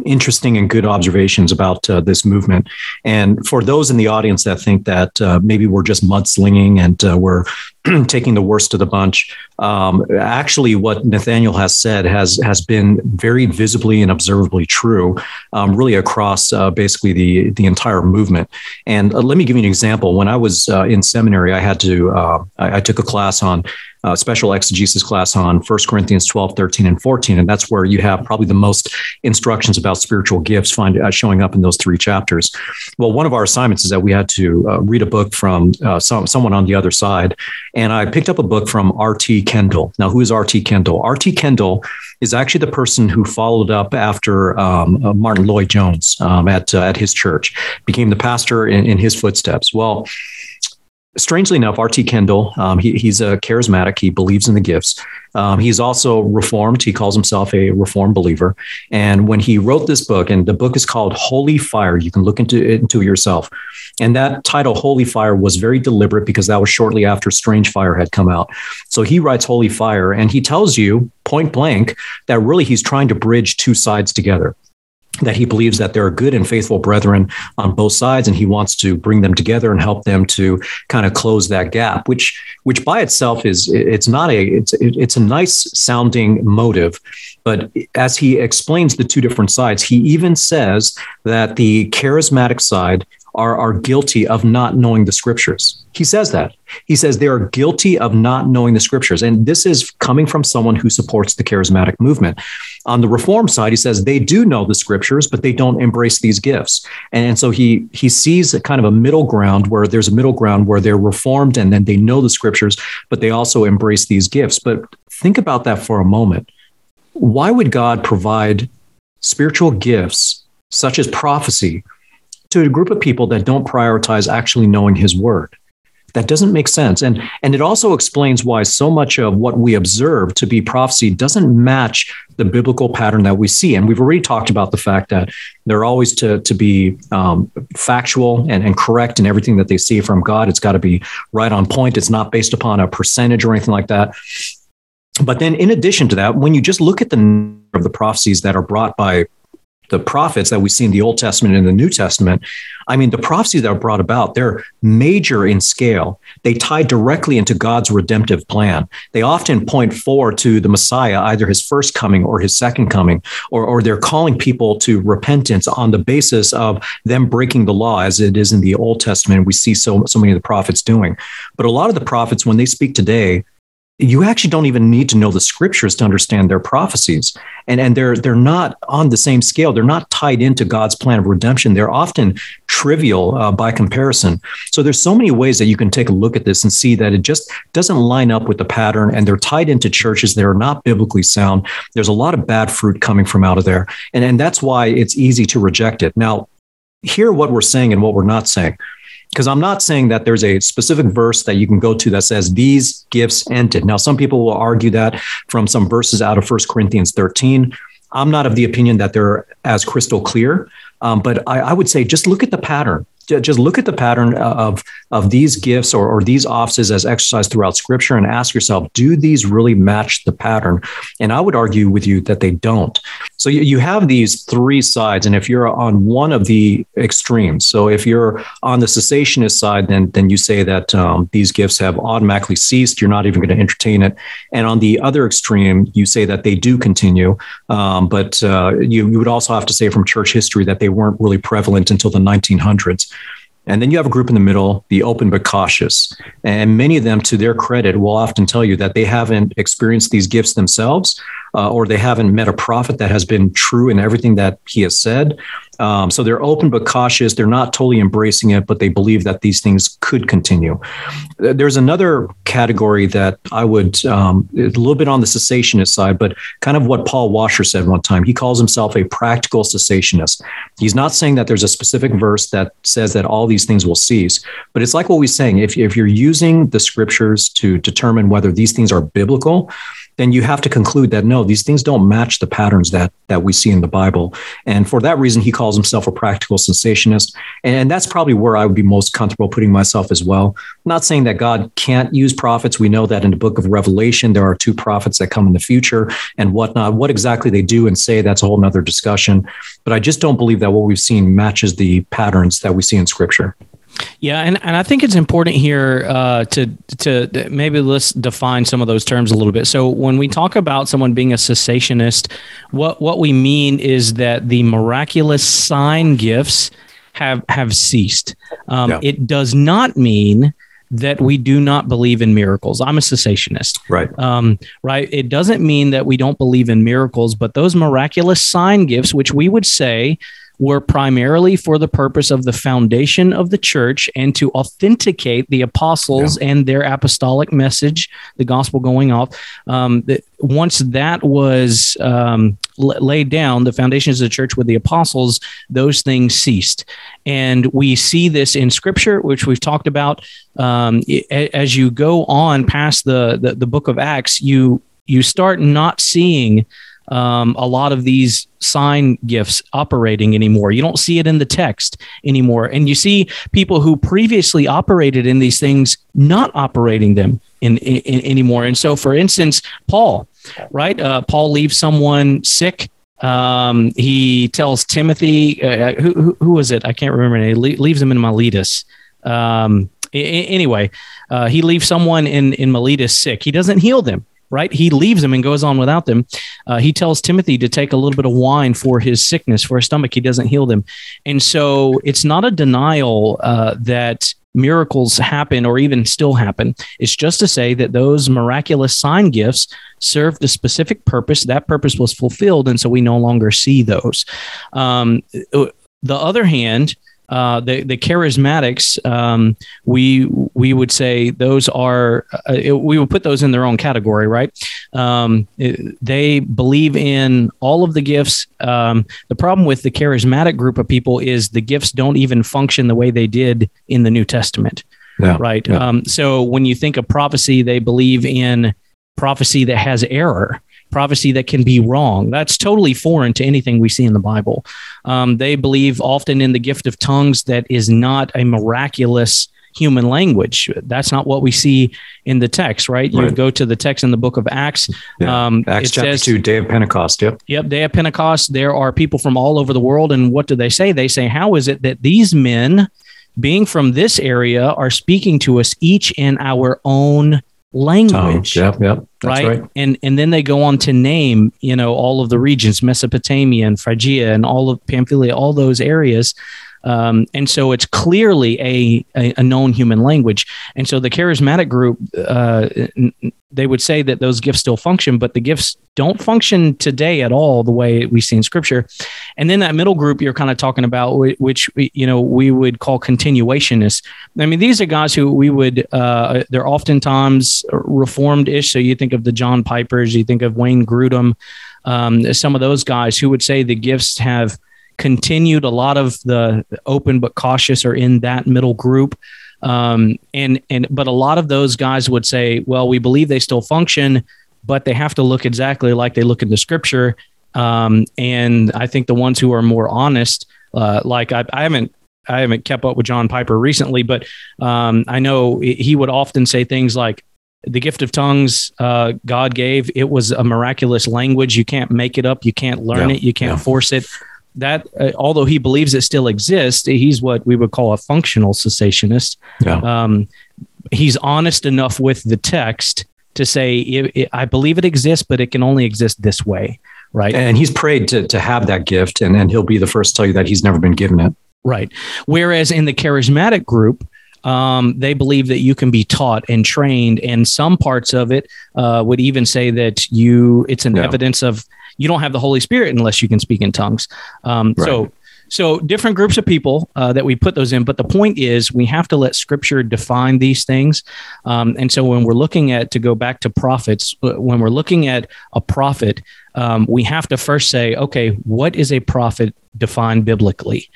interesting and good observations about uh, this movement. And for those in the audience that think that uh, maybe we're just mudslinging and uh, we're taking the worst of the bunch, um, actually, what Nathaniel has said has has been very visibly and observably true, um, really across uh, basically the the entire movement. And uh, let me give you an example. When I was in seminary, I had to I, I took a class on uh, special exegesis class on 1 Corinthians 12, 13, and 14. And that's where you have probably the most instructions about spiritual gifts find uh, showing up in those three chapters. Well, one of our assignments is that we had to uh, read a book from uh, some, someone on the other side. And I picked up a book from R.T. Kendall. Now, who is R.T. Kendall? R.T. Kendall is actually the person who followed up after um, uh, Martyn Lloyd-Jones um, at, uh, at his church, became the pastor in, in his footsteps. Well, strangely enough, R.T. Kendall, um, he, he's a charismatic. He believes in the gifts. Um, he's also reformed. He calls himself a reformed believer. And when he wrote this book, and the book is called Holy Fire, you can look into it into yourself. And that title, Holy Fire, was very deliberate because that was shortly after Strange Fire had come out. So he writes Holy Fire, and he tells you point blank that really he's trying to bridge two sides together that he believes that there are good and faithful brethren on both sides and he wants to bring them together and help them to kind of close that gap which which by itself is it's not a it's it's a nice sounding motive. But as he explains the two different sides he even says that the charismatic side are, are guilty of not knowing the scriptures. He says that. He says they are guilty of not knowing the scriptures. And this is coming from someone who supports the charismatic movement. On the reform side, he says they do know the scriptures, but they don't embrace these gifts. And, so he he sees a kind of a middle ground where there's a middle ground where they're reformed and then they know the scriptures, but they also embrace these gifts. But think about that for a moment. Why would God provide spiritual gifts such as prophecy to a group of people that don't prioritize actually knowing his word. That doesn't make sense. And, and it also explains why so much of what we observe to be prophecy doesn't match the biblical pattern that we see. And we've already talked about the fact that they're always to, to be um, factual and, and correct in everything that they see from God. It's got to be right on point. It's not based upon a percentage or anything like that. But then, in addition to that, when you just look at the number of the prophecies that are brought by the prophets that we see in the Old Testament and the New Testament, I mean, the prophecies that are brought about, they're major in scale. They tie directly into God's redemptive plan. They often point forward to the Messiah, either his first coming or his second coming, or, or they're calling people to repentance on the basis of them breaking the law, as it is in the Old Testament. We see so, so many of the prophets doing. But a lot of the prophets, when they speak today, you actually don't even need to know the scriptures to understand their prophecies. And and they're they're not on the same scale. They're not tied into god's plan of redemption. They're often trivial uh, by comparison. So there's so many ways that you can take a look at this and see that it just doesn't line up with the pattern and they're tied into churches that are not biblically sound. There's a lot of bad fruit coming from out of there. And and that's why it's easy to reject it. Now hear what we're saying and what we're not saying because I'm not saying that there's a specific verse that you can go to that says these gifts ended. Now, some people will argue that from some verses out of First Corinthians 13. I'm not of the opinion that they're as crystal clear, um, but I, I would say just look at the pattern just look at the pattern of of these gifts or, or these offices as exercised throughout scripture and ask yourself do these really match the pattern? And i would argue with you that they don't. So you, you have these three sides and if you're on one of the extremes so if you're on the cessationist side then then you say that um, these gifts have automatically ceased you're not even going to entertain it. And on the other extreme you say that they do continue um, but uh, you, you would also have to say from church history that they weren't really prevalent until the 1900s and then you have a group in the middle, the open but cautious. And many of them, to their credit, will often tell you that they haven't experienced these gifts themselves, uh, or they haven't met a prophet that has been true in everything that he has said. Um, so they're open but cautious. They're not totally embracing it, but they believe that these things could continue. There's another category that I would, um, a little bit on the cessationist side, but kind of what Paul Washer said one time. He calls himself a practical cessationist. He's not saying that there's a specific verse that says that all these things will cease, but it's like what we're saying. If, if you're using the scriptures to determine whether these things are biblical, then you have to conclude that no, these things don't match the patterns that that we see in the Bible. And for that reason, he calls himself a practical cessationist. And that's probably where I would be most comfortable putting myself as well. Not saying that God can't use prophets. We know that in the book of Revelation, there are two prophets that come in the future and whatnot. What exactly they do and say, that's a whole nother discussion. But I just don't believe that what we've seen matches the patterns that we see in scripture. Yeah, and, and I think it's important here uh, to to maybe let's define some of those terms a little bit. So when we talk about someone being a cessationist, what what we mean is that the miraculous sign gifts have have ceased. Um, yeah. It does not mean that we do not believe in miracles. I'm a cessationist. Right. Um, right. It doesn't mean that we don't believe in miracles, but those miraculous sign gifts, which we would say were primarily for the purpose of the foundation of the church and to authenticate the apostles yeah. and their apostolic message, the gospel going off. Um, that once that was um, laid down, the foundations of the church with the apostles, those things ceased. And we see this in scripture, which we've talked about. Um, as you go on past the, the, the book of Acts, you you start not seeing um, a lot of these sign gifts operating anymore. You don't see it in the text anymore. And you see people who previously operated in these things not operating them in, in, in anymore. And so, for instance, Paul, right? Uh, Paul leaves someone sick. Um, he tells Timothy, uh, who, who, who was it? I can't remember. He leaves him in Miletus. Um, anyway, uh, he leaves someone in, in Miletus sick. He doesn't heal them right? He leaves them and goes on without them. Uh, he tells Timothy to take a little bit of wine for his sickness, for his stomach. He doesn't heal them. And so it's not a denial uh, that miracles happen or even still happen. It's just to say that those miraculous sign gifts served a specific purpose. That purpose was fulfilled. And so we no longer see those. Um, the other hand, uh, the the charismatics, um, we we would say those are uh, it, we would put those in their own category, right? Um, it, they believe in all of the gifts. Um, the problem with the charismatic group of people is the gifts don't even function the way they did in the New Testament Yeah. right? Yeah. Um, so when you think of prophecy, they believe in prophecy that has error, prophecy that can be wrong. That's totally foreign to anything we see in the Bible. Um, they believe often in the gift of tongues that is not a miraculous human language. That's not what we see in the text, right? You Right. go to the text in the book of Acts. Yeah. Um, Acts chapter says- two, day of Pentecost. Yep. Yep, day of Pentecost. There are people from all over the world. And what do they say? They say, How is it that these men, being from this area, are speaking to us each in our own language? Yep. Yep. That's right? right. And and then they go on to name, you know, all of the regions, Mesopotamia and Phrygia and all of Pamphylia, all those areas. Um, and so it's clearly a, a, a known human language. And so the charismatic group, uh, they would say that those gifts still function, but the gifts don't function today at all the way we see in scripture. And then that middle group you're kind of talking about, which, you know, we would call continuationists. I mean, these are guys who we would, uh, they're oftentimes reformed ish. So you think of the John Pipers, you think of Wayne Grudem, um, some of those guys who would say the gifts have continued. A lot of the open but cautious are in that middle group. Um, and, and, but a lot of those guys would say, well, we believe they still function, but they have to look exactly like they look in the scripture. Um, and I think the ones who are more honest, uh, like I, I haven't I haven't kept up with John Piper recently, but um, I know he would often say things like, "The gift of tongues uh, God gave. It was a miraculous language. You can't make it up. You can't learn Yeah, it. You can't yeah. force it." That, uh, although he believes it still exists, he's what we would call a functional cessationist. Yeah. Um, he's honest enough with the text to say, it, it, "I believe it exists, but it can only exist this way." Right. And he's prayed to to have that gift, and then he'll be the first to tell you that he's never been given it. Right. Whereas in the charismatic group, um, they believe that you can be taught and trained, and some parts of it uh, would even say that you it's an Yeah. evidence of you don't have the Holy Spirit unless you can speak in tongues. Um, So. So different groups of people uh, that we put those in, but the point is we have to let Scripture define these things. Um, and so when we're looking at to go back to prophets, uh, when we're looking at a prophet, um, we have to first say, okay, what is a prophet defined biblically?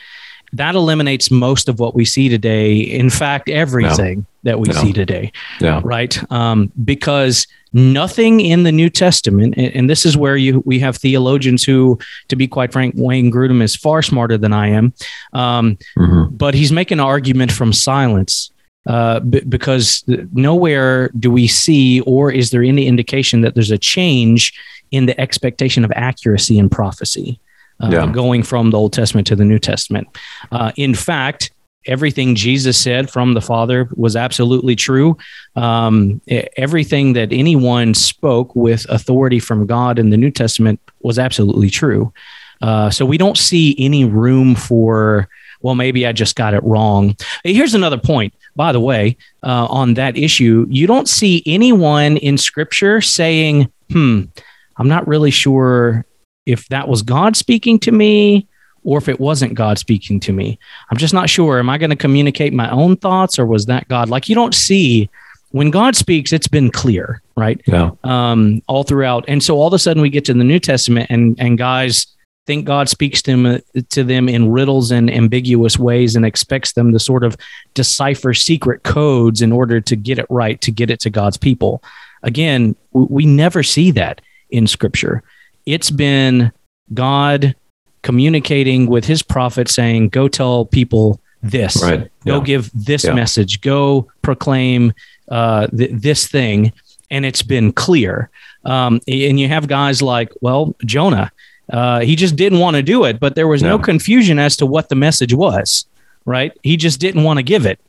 That eliminates most of what we see today. In fact, everything that we Yeah. see today, Yeah. right? Um, because nothing in the New Testament, and, and this is where you we have theologians who, to be quite frank, Wayne Grudem is far smarter than I am, um, Mhm. but he's making an argument from silence. Uh, b- because nowhere do we see, or is there any indication that there's a change in the expectation of accuracy in prophecy? Uh, Yeah. going from the Old Testament to the New Testament. Uh, in fact, everything Jesus said from the Father was absolutely true. Um, everything that anyone spoke with authority from God in the New Testament was absolutely true. Uh, so we don't see any room for, well, maybe I just got it wrong. Here's another point, by the way, uh, on that issue. You don't see anyone in Scripture saying, hmm, I'm not really sure if that was God speaking to me or if it wasn't God speaking to me. I'm just not sure. Am I going to communicate my own thoughts or was that God? Like you don't see when God speaks, it's been clear, right? Yeah. Um, all throughout. And so all of a sudden we get to the New Testament and, and guys think God speaks to them, to them in riddles and ambiguous ways and expects them to sort of decipher secret codes in order to get it right, to get it to God's people. Again, we never see that in scripture it's been God communicating with his prophet saying, Go tell people this, Right. go Yeah. give this Yeah. message, go proclaim uh, th- this thing. And it's been clear. Um, and you have guys like, well, Jonah, uh, he just didn't want to do it, but there was no Yeah. confusion as to what the message was, right? He just didn't want to give it.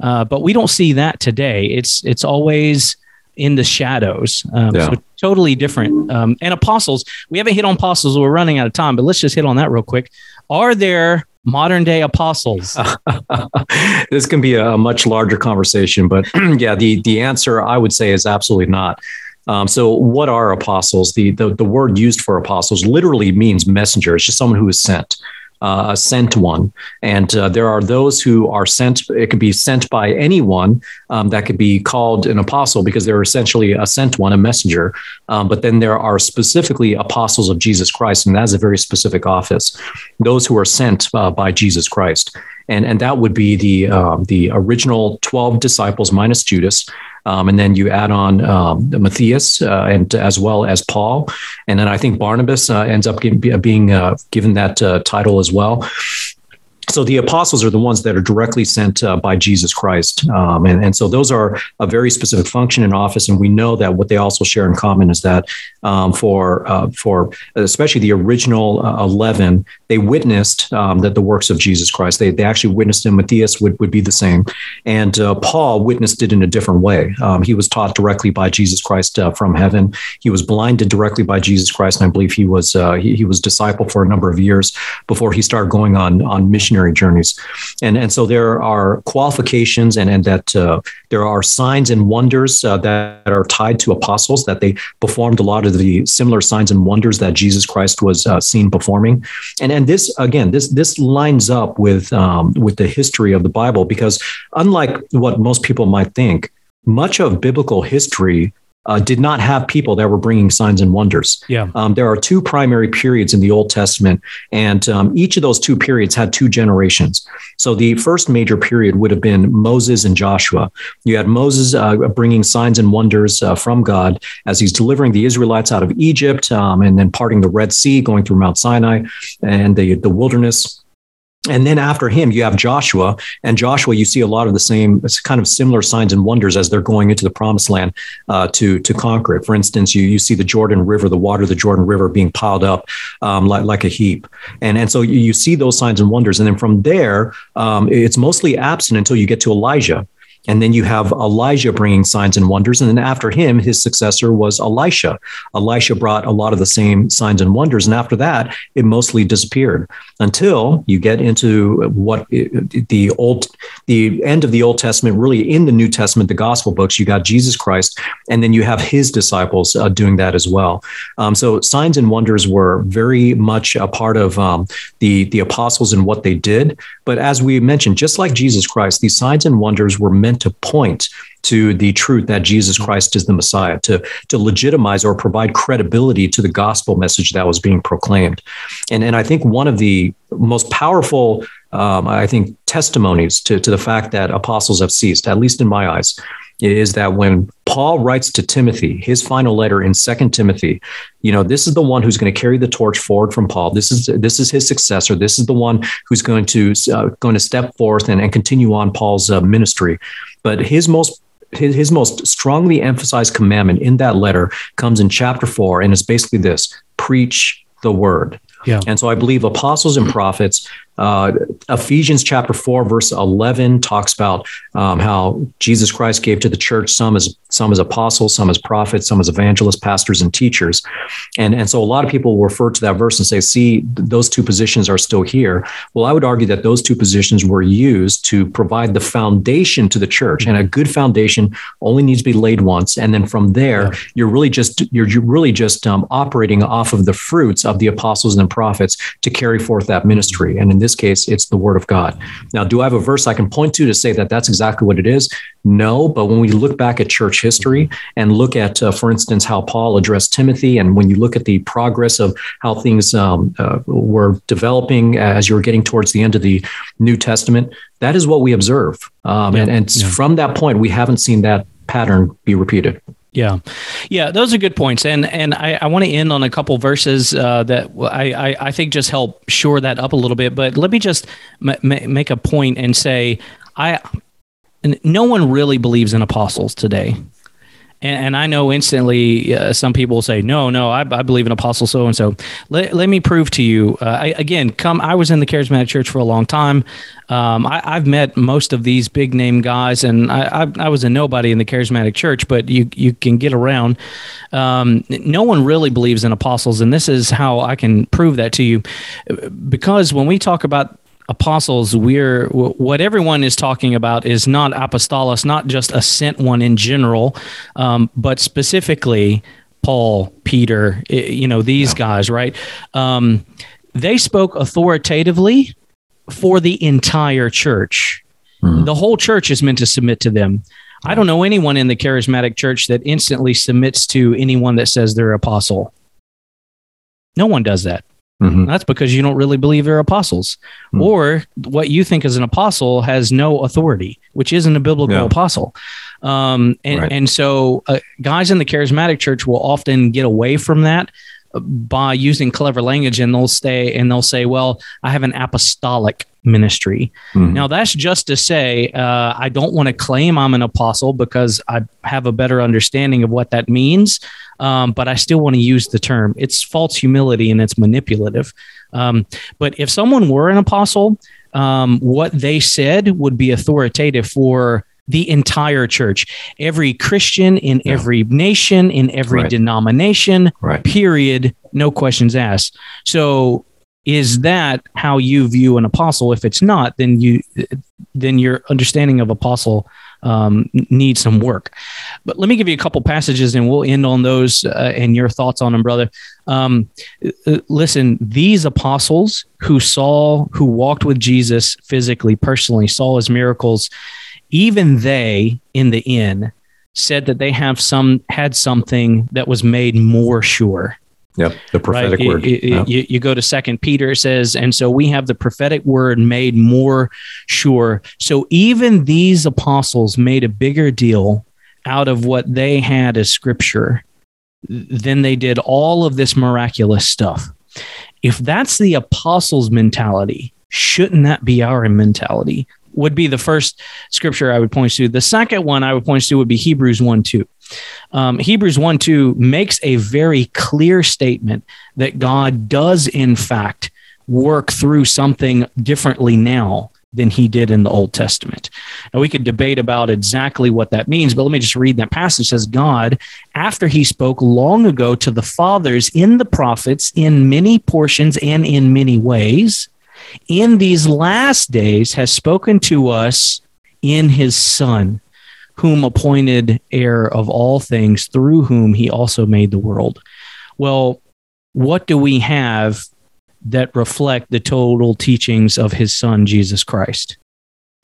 Uh, but we don't see that today. It's it's always in the shadows. Um, Yeah. So totally different. Um, and apostles, we haven't hit on apostles. We're running out of time, but let's just hit on that real quick. Are there modern day apostles? this can be a, much larger conversation, but yeah, the the answer I would say is absolutely not. Um, so, what are apostles? The, the the word used for apostles literally means messenger. It's just someone who is sent, uh, a sent one. And uh, there are those who are sent. It could be sent by anyone um, that could be called an apostle because they're essentially a sent one, a messenger. Um, but then there are specifically apostles of Jesus Christ, and that's a very specific office. Those who are sent uh, by Jesus Christ. and and that would be the um, the original twelve disciples minus Judas. Um, and then you add on um, Matthias uh, and as well as Paul, and then I think Barnabas uh, ends up being uh, given that uh, title as well. So the apostles are the ones that are directly sent uh, by Jesus Christ, um, and, and so those are a very specific function in office. And we know that what they also share in common is that um, for uh, for especially the original uh, eleven, they witnessed um, that the works of Jesus Christ. They, they actually witnessed him. Matthias would, would be the same, and uh, Paul witnessed it in a different way. Um, he was taught directly by Jesus Christ uh, from heaven. He was blinded directly by Jesus Christ, and I believe he was uh, he, he was disciple for a number of years before he started going on on missionary journeys. And, and so there are qualifications and, and that uh, there are signs and wonders uh, that are tied to apostles, that they performed a lot of the similar signs and wonders that Jesus Christ was uh, seen performing. And, and this, again, this, this lines up with, um, with the history of the Bible because unlike what most people might think, much of biblical history uh, did not have people that were bringing signs and wonders. Yeah. Um, there are two primary periods in the Old Testament, and um, each of those two periods had two generations. So the first major period would have been Moses and Joshua. You had Moses uh, bringing signs and wonders uh, from God as he's delivering the Israelites out of Egypt um, and then parting the Red Sea, going through Mount Sinai and the, the wilderness. And then after him, you have Joshua. And Joshua, you see a lot of the same kind of similar signs and wonders as they're going into the promised land uh, to, to conquer it. For instance, you, you see the Jordan River, the water of the Jordan River being piled up um, like, like a heap. And, and so you, you see those signs and wonders. And then from there, um, it's mostly absent until you get to Elijah. And then you have Elijah bringing signs and wonders. And then after him, his successor was Elisha. Elisha brought a lot of the same signs and wonders. And after that, it mostly disappeared until you get into what the old, the end of the Old Testament, really in the New Testament, the gospel books, you got Jesus Christ, and then you have his disciples uh, doing that as well. Um, so signs and wonders were very much a part of um, the, the apostles and what they did. But as we mentioned, just like Jesus Christ, these signs and wonders were meant to point to the truth that Jesus Christ is the Messiah, to, to legitimize or provide credibility to the gospel message that was being proclaimed. And, and I think one of the most powerful, um, I think, testimonies to, to the fact that apostles have ceased, at least in my eyes, is that when Paul writes to Timothy, his final letter in Second Timothy, you know, this is the one who's going to carry the torch forward from Paul. This is this is his successor. This is the one who's going to uh, going to step forth and, and continue on Paul's uh, ministry. But his most his, his most strongly emphasized commandment in that letter comes in chapter four, and it's basically this: preach the word. Yeah. And so I believe apostles and prophets uh, Ephesians chapter 4, verse 11 talks about um, how Jesus Christ gave to the church some as some as apostles, some as prophets, some as evangelists, pastors, and teachers. And, and so a lot of people refer to that verse and say, see, those two positions are still here. Well, I would argue that those two positions were used to provide the foundation to the church. And a good foundation only needs to be laid once. And then from there, yeah. you're really just you're, you're really just um, operating off of the fruits of the apostles and the prophets to carry forth that ministry. And in this this case, it's the word of God. Now, do I have a verse I can point to to say that that's exactly what it is? No, but when we look back at church history and look at, uh, for instance, how Paul addressed Timothy, and when you look at the progress of how things um, uh, were developing as you were getting towards the end of the New Testament, that is what we observe. Um, yeah, and, and yeah. from that point, we haven't seen that pattern be repeated. Yeah, yeah, those are good points, and and I, I want to end on a couple verses uh, that I, I, I think just help shore that up a little bit. But let me just make a point and say I no one really believes in apostles today. And, and I know instantly uh, some people will say, no, no, I, I believe in Apostle so and so. Let me prove to you. Uh, I, again, come. I was in the charismatic church for a long time. Um, I, have met most of these big name guys, and I, I, I, was a nobody in the charismatic church, but you you can get around. Um, no one really believes in apostles, and this is how I can prove that to you. Because when we talk about apostles, we're what everyone is talking about is not apostolos, not just a sent one in general, um, but specifically Paul, Peter, you know these guys, right? Um, they spoke authoritatively for the entire church. Mm-hmm. The whole church is meant to submit to them. I don't know anyone in the charismatic church that instantly submits to anyone that says they're apostle. No one does that. Mm-hmm. That's because you don't really believe they're apostles, mm-hmm. or what you think is an apostle has no authority, which isn't a biblical yeah. apostle. Um, and right. and so uh, guys in the charismatic church will often get away from that by using clever language and they'll stay and they'll say well i have an apostolic ministry. Mm-hmm. now that's just to say uh, i don't want to claim i'm an apostle because i have a better understanding of what that means um, but i still want to use the term. It's false humility and it's manipulative. Um, but if someone were an apostle um, what they said would be authoritative for the entire church, every Christian in yeah. every nation, in every right. denomination, right. period, no questions asked. So is that how you view an apostle? If it's not, then you then your understanding of apostle um, needs some work. But let me give you a couple passages, and we'll end on those uh, and your thoughts on them, brother. Um, uh, listen, these apostles who saw, who walked with Jesus physically, personally, saw his miracles even they in the inn said that they have some had something that was made more sure. Yep, the prophetic right? word. It, it, yep. you, you, go to Second Peter, it says, and so we have the prophetic word made more sure. So even these apostles made a bigger deal out of what they had as scripture than they did all of this miraculous stuff. If that's the apostles' mentality, shouldn't that be our mentality? Would be the first scripture I would point to. The second one I would point to would be Hebrews 1 2. Um, Hebrews 1 2 makes a very clear statement that God does, in fact, work through something differently now than he did in the Old Testament. Now, we could debate about exactly what that means, but let me just read that passage. It says, God, after he spoke long ago to the fathers in the prophets in many portions and in many ways, in these last days has spoken to us in his Son, whom appointed heir of all things, through whom he also made the world. Well, what do we have that reflect the total teachings of his Son, Jesus Christ?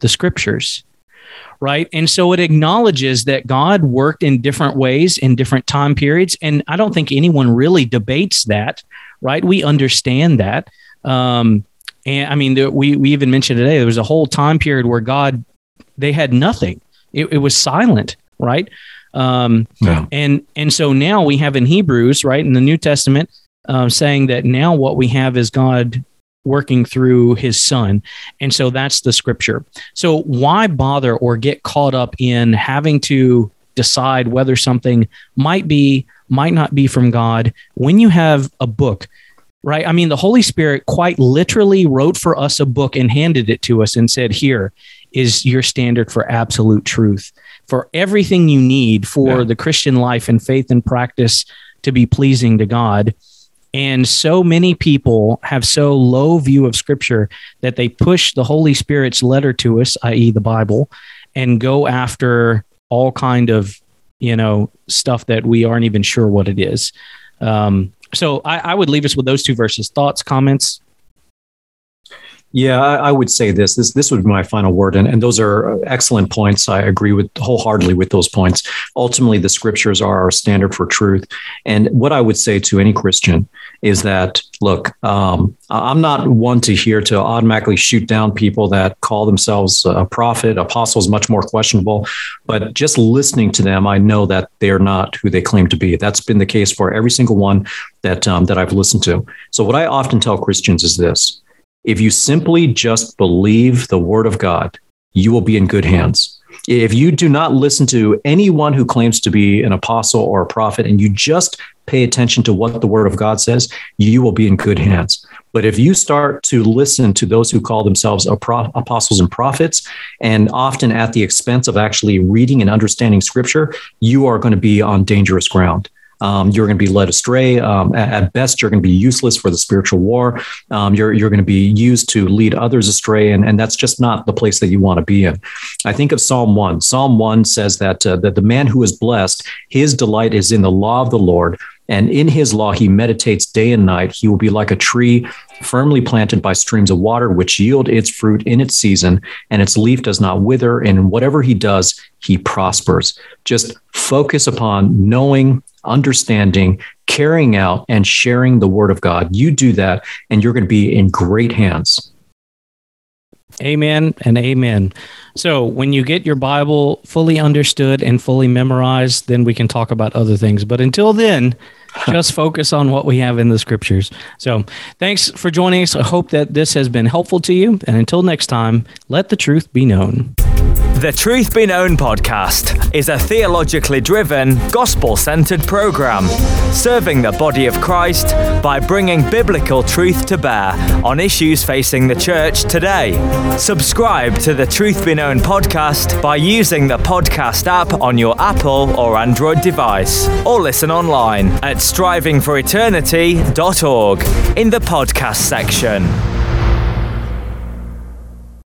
The scriptures right? And so it acknowledges that God worked in different ways in different time periods. And I don't think anyone really debates that, right? We understand that. Um, and I mean, we we even mentioned today there was a whole time period where God they had nothing. It, it was silent, right? Um, yeah. And and so now we have in Hebrews, right, in the New Testament, um, saying that now what we have is God working through His Son, and so that's the Scripture. So why bother or get caught up in having to decide whether something might be might not be from God when you have a book right? I mean, the Holy Spirit quite literally wrote for us a book and handed it to us and said, Here is your standard for absolute truth, for everything you need for yeah. the Christian life and faith and practice to be pleasing to God. And so many people have so low view of scripture that they push the Holy Spirit's letter to us, i.e. the Bible, and go after all kind of, you know, stuff that we aren't even sure what it is. Um, so I, I would leave us with those two verses. Thoughts, comments? Yeah, I, I, would say this. This this would be my final word, and, and those are excellent points. I agree with wholeheartedly with those points. Ultimately, the scriptures are our standard for truth. And what I would say to any Christian is that, look, um, I'm not one to here to automatically shoot down people that call themselves a prophet. Apostles much more questionable, but just listening to them, I know that they're not who they claim to be. That's been the case for every single one that um, that I've listened to. So what I often tell Christians is this if you simply just believe the word of God, you will be in good hands. If you do not listen to anyone who claims to be an apostle or a prophet and you just pay attention to what the word of God says, you will be in good hands. But if you start to listen to those who call themselves apostles and prophets, and often at the expense of actually reading and understanding scripture, you are going to be on dangerous ground. Um, you're going to be led astray. Um, at, best, you're going to be useless for the spiritual war. Um, you're you're going to be used to lead others astray, and, and that's just not the place that you want to be in. I think of Psalm one. Psalm one says that uh, that the man who is blessed, his delight is in the law of the Lord. And in his law, he meditates day and night. He will be like a tree firmly planted by streams of water, which yield its fruit in its season, and its leaf does not wither. And whatever he does, he prospers. Just focus upon knowing, understanding, carrying out, and sharing the word of God. You do that, and you're going to be in great hands. Amen and amen. So, when you get your Bible fully understood and fully memorized, then we can talk about other things. But until then, just focus on what we have in the scriptures. So, thanks for joining us. I hope that this has been helpful to you. And until next time, let the truth be known. The Truth Be Known podcast is a theologically driven, gospel centered program serving the body of Christ by bringing biblical truth to bear on issues facing the church today. Subscribe to the Truth Be Known podcast by using the podcast app on your Apple or Android device, or listen online at strivingforeternity.org in the podcast section.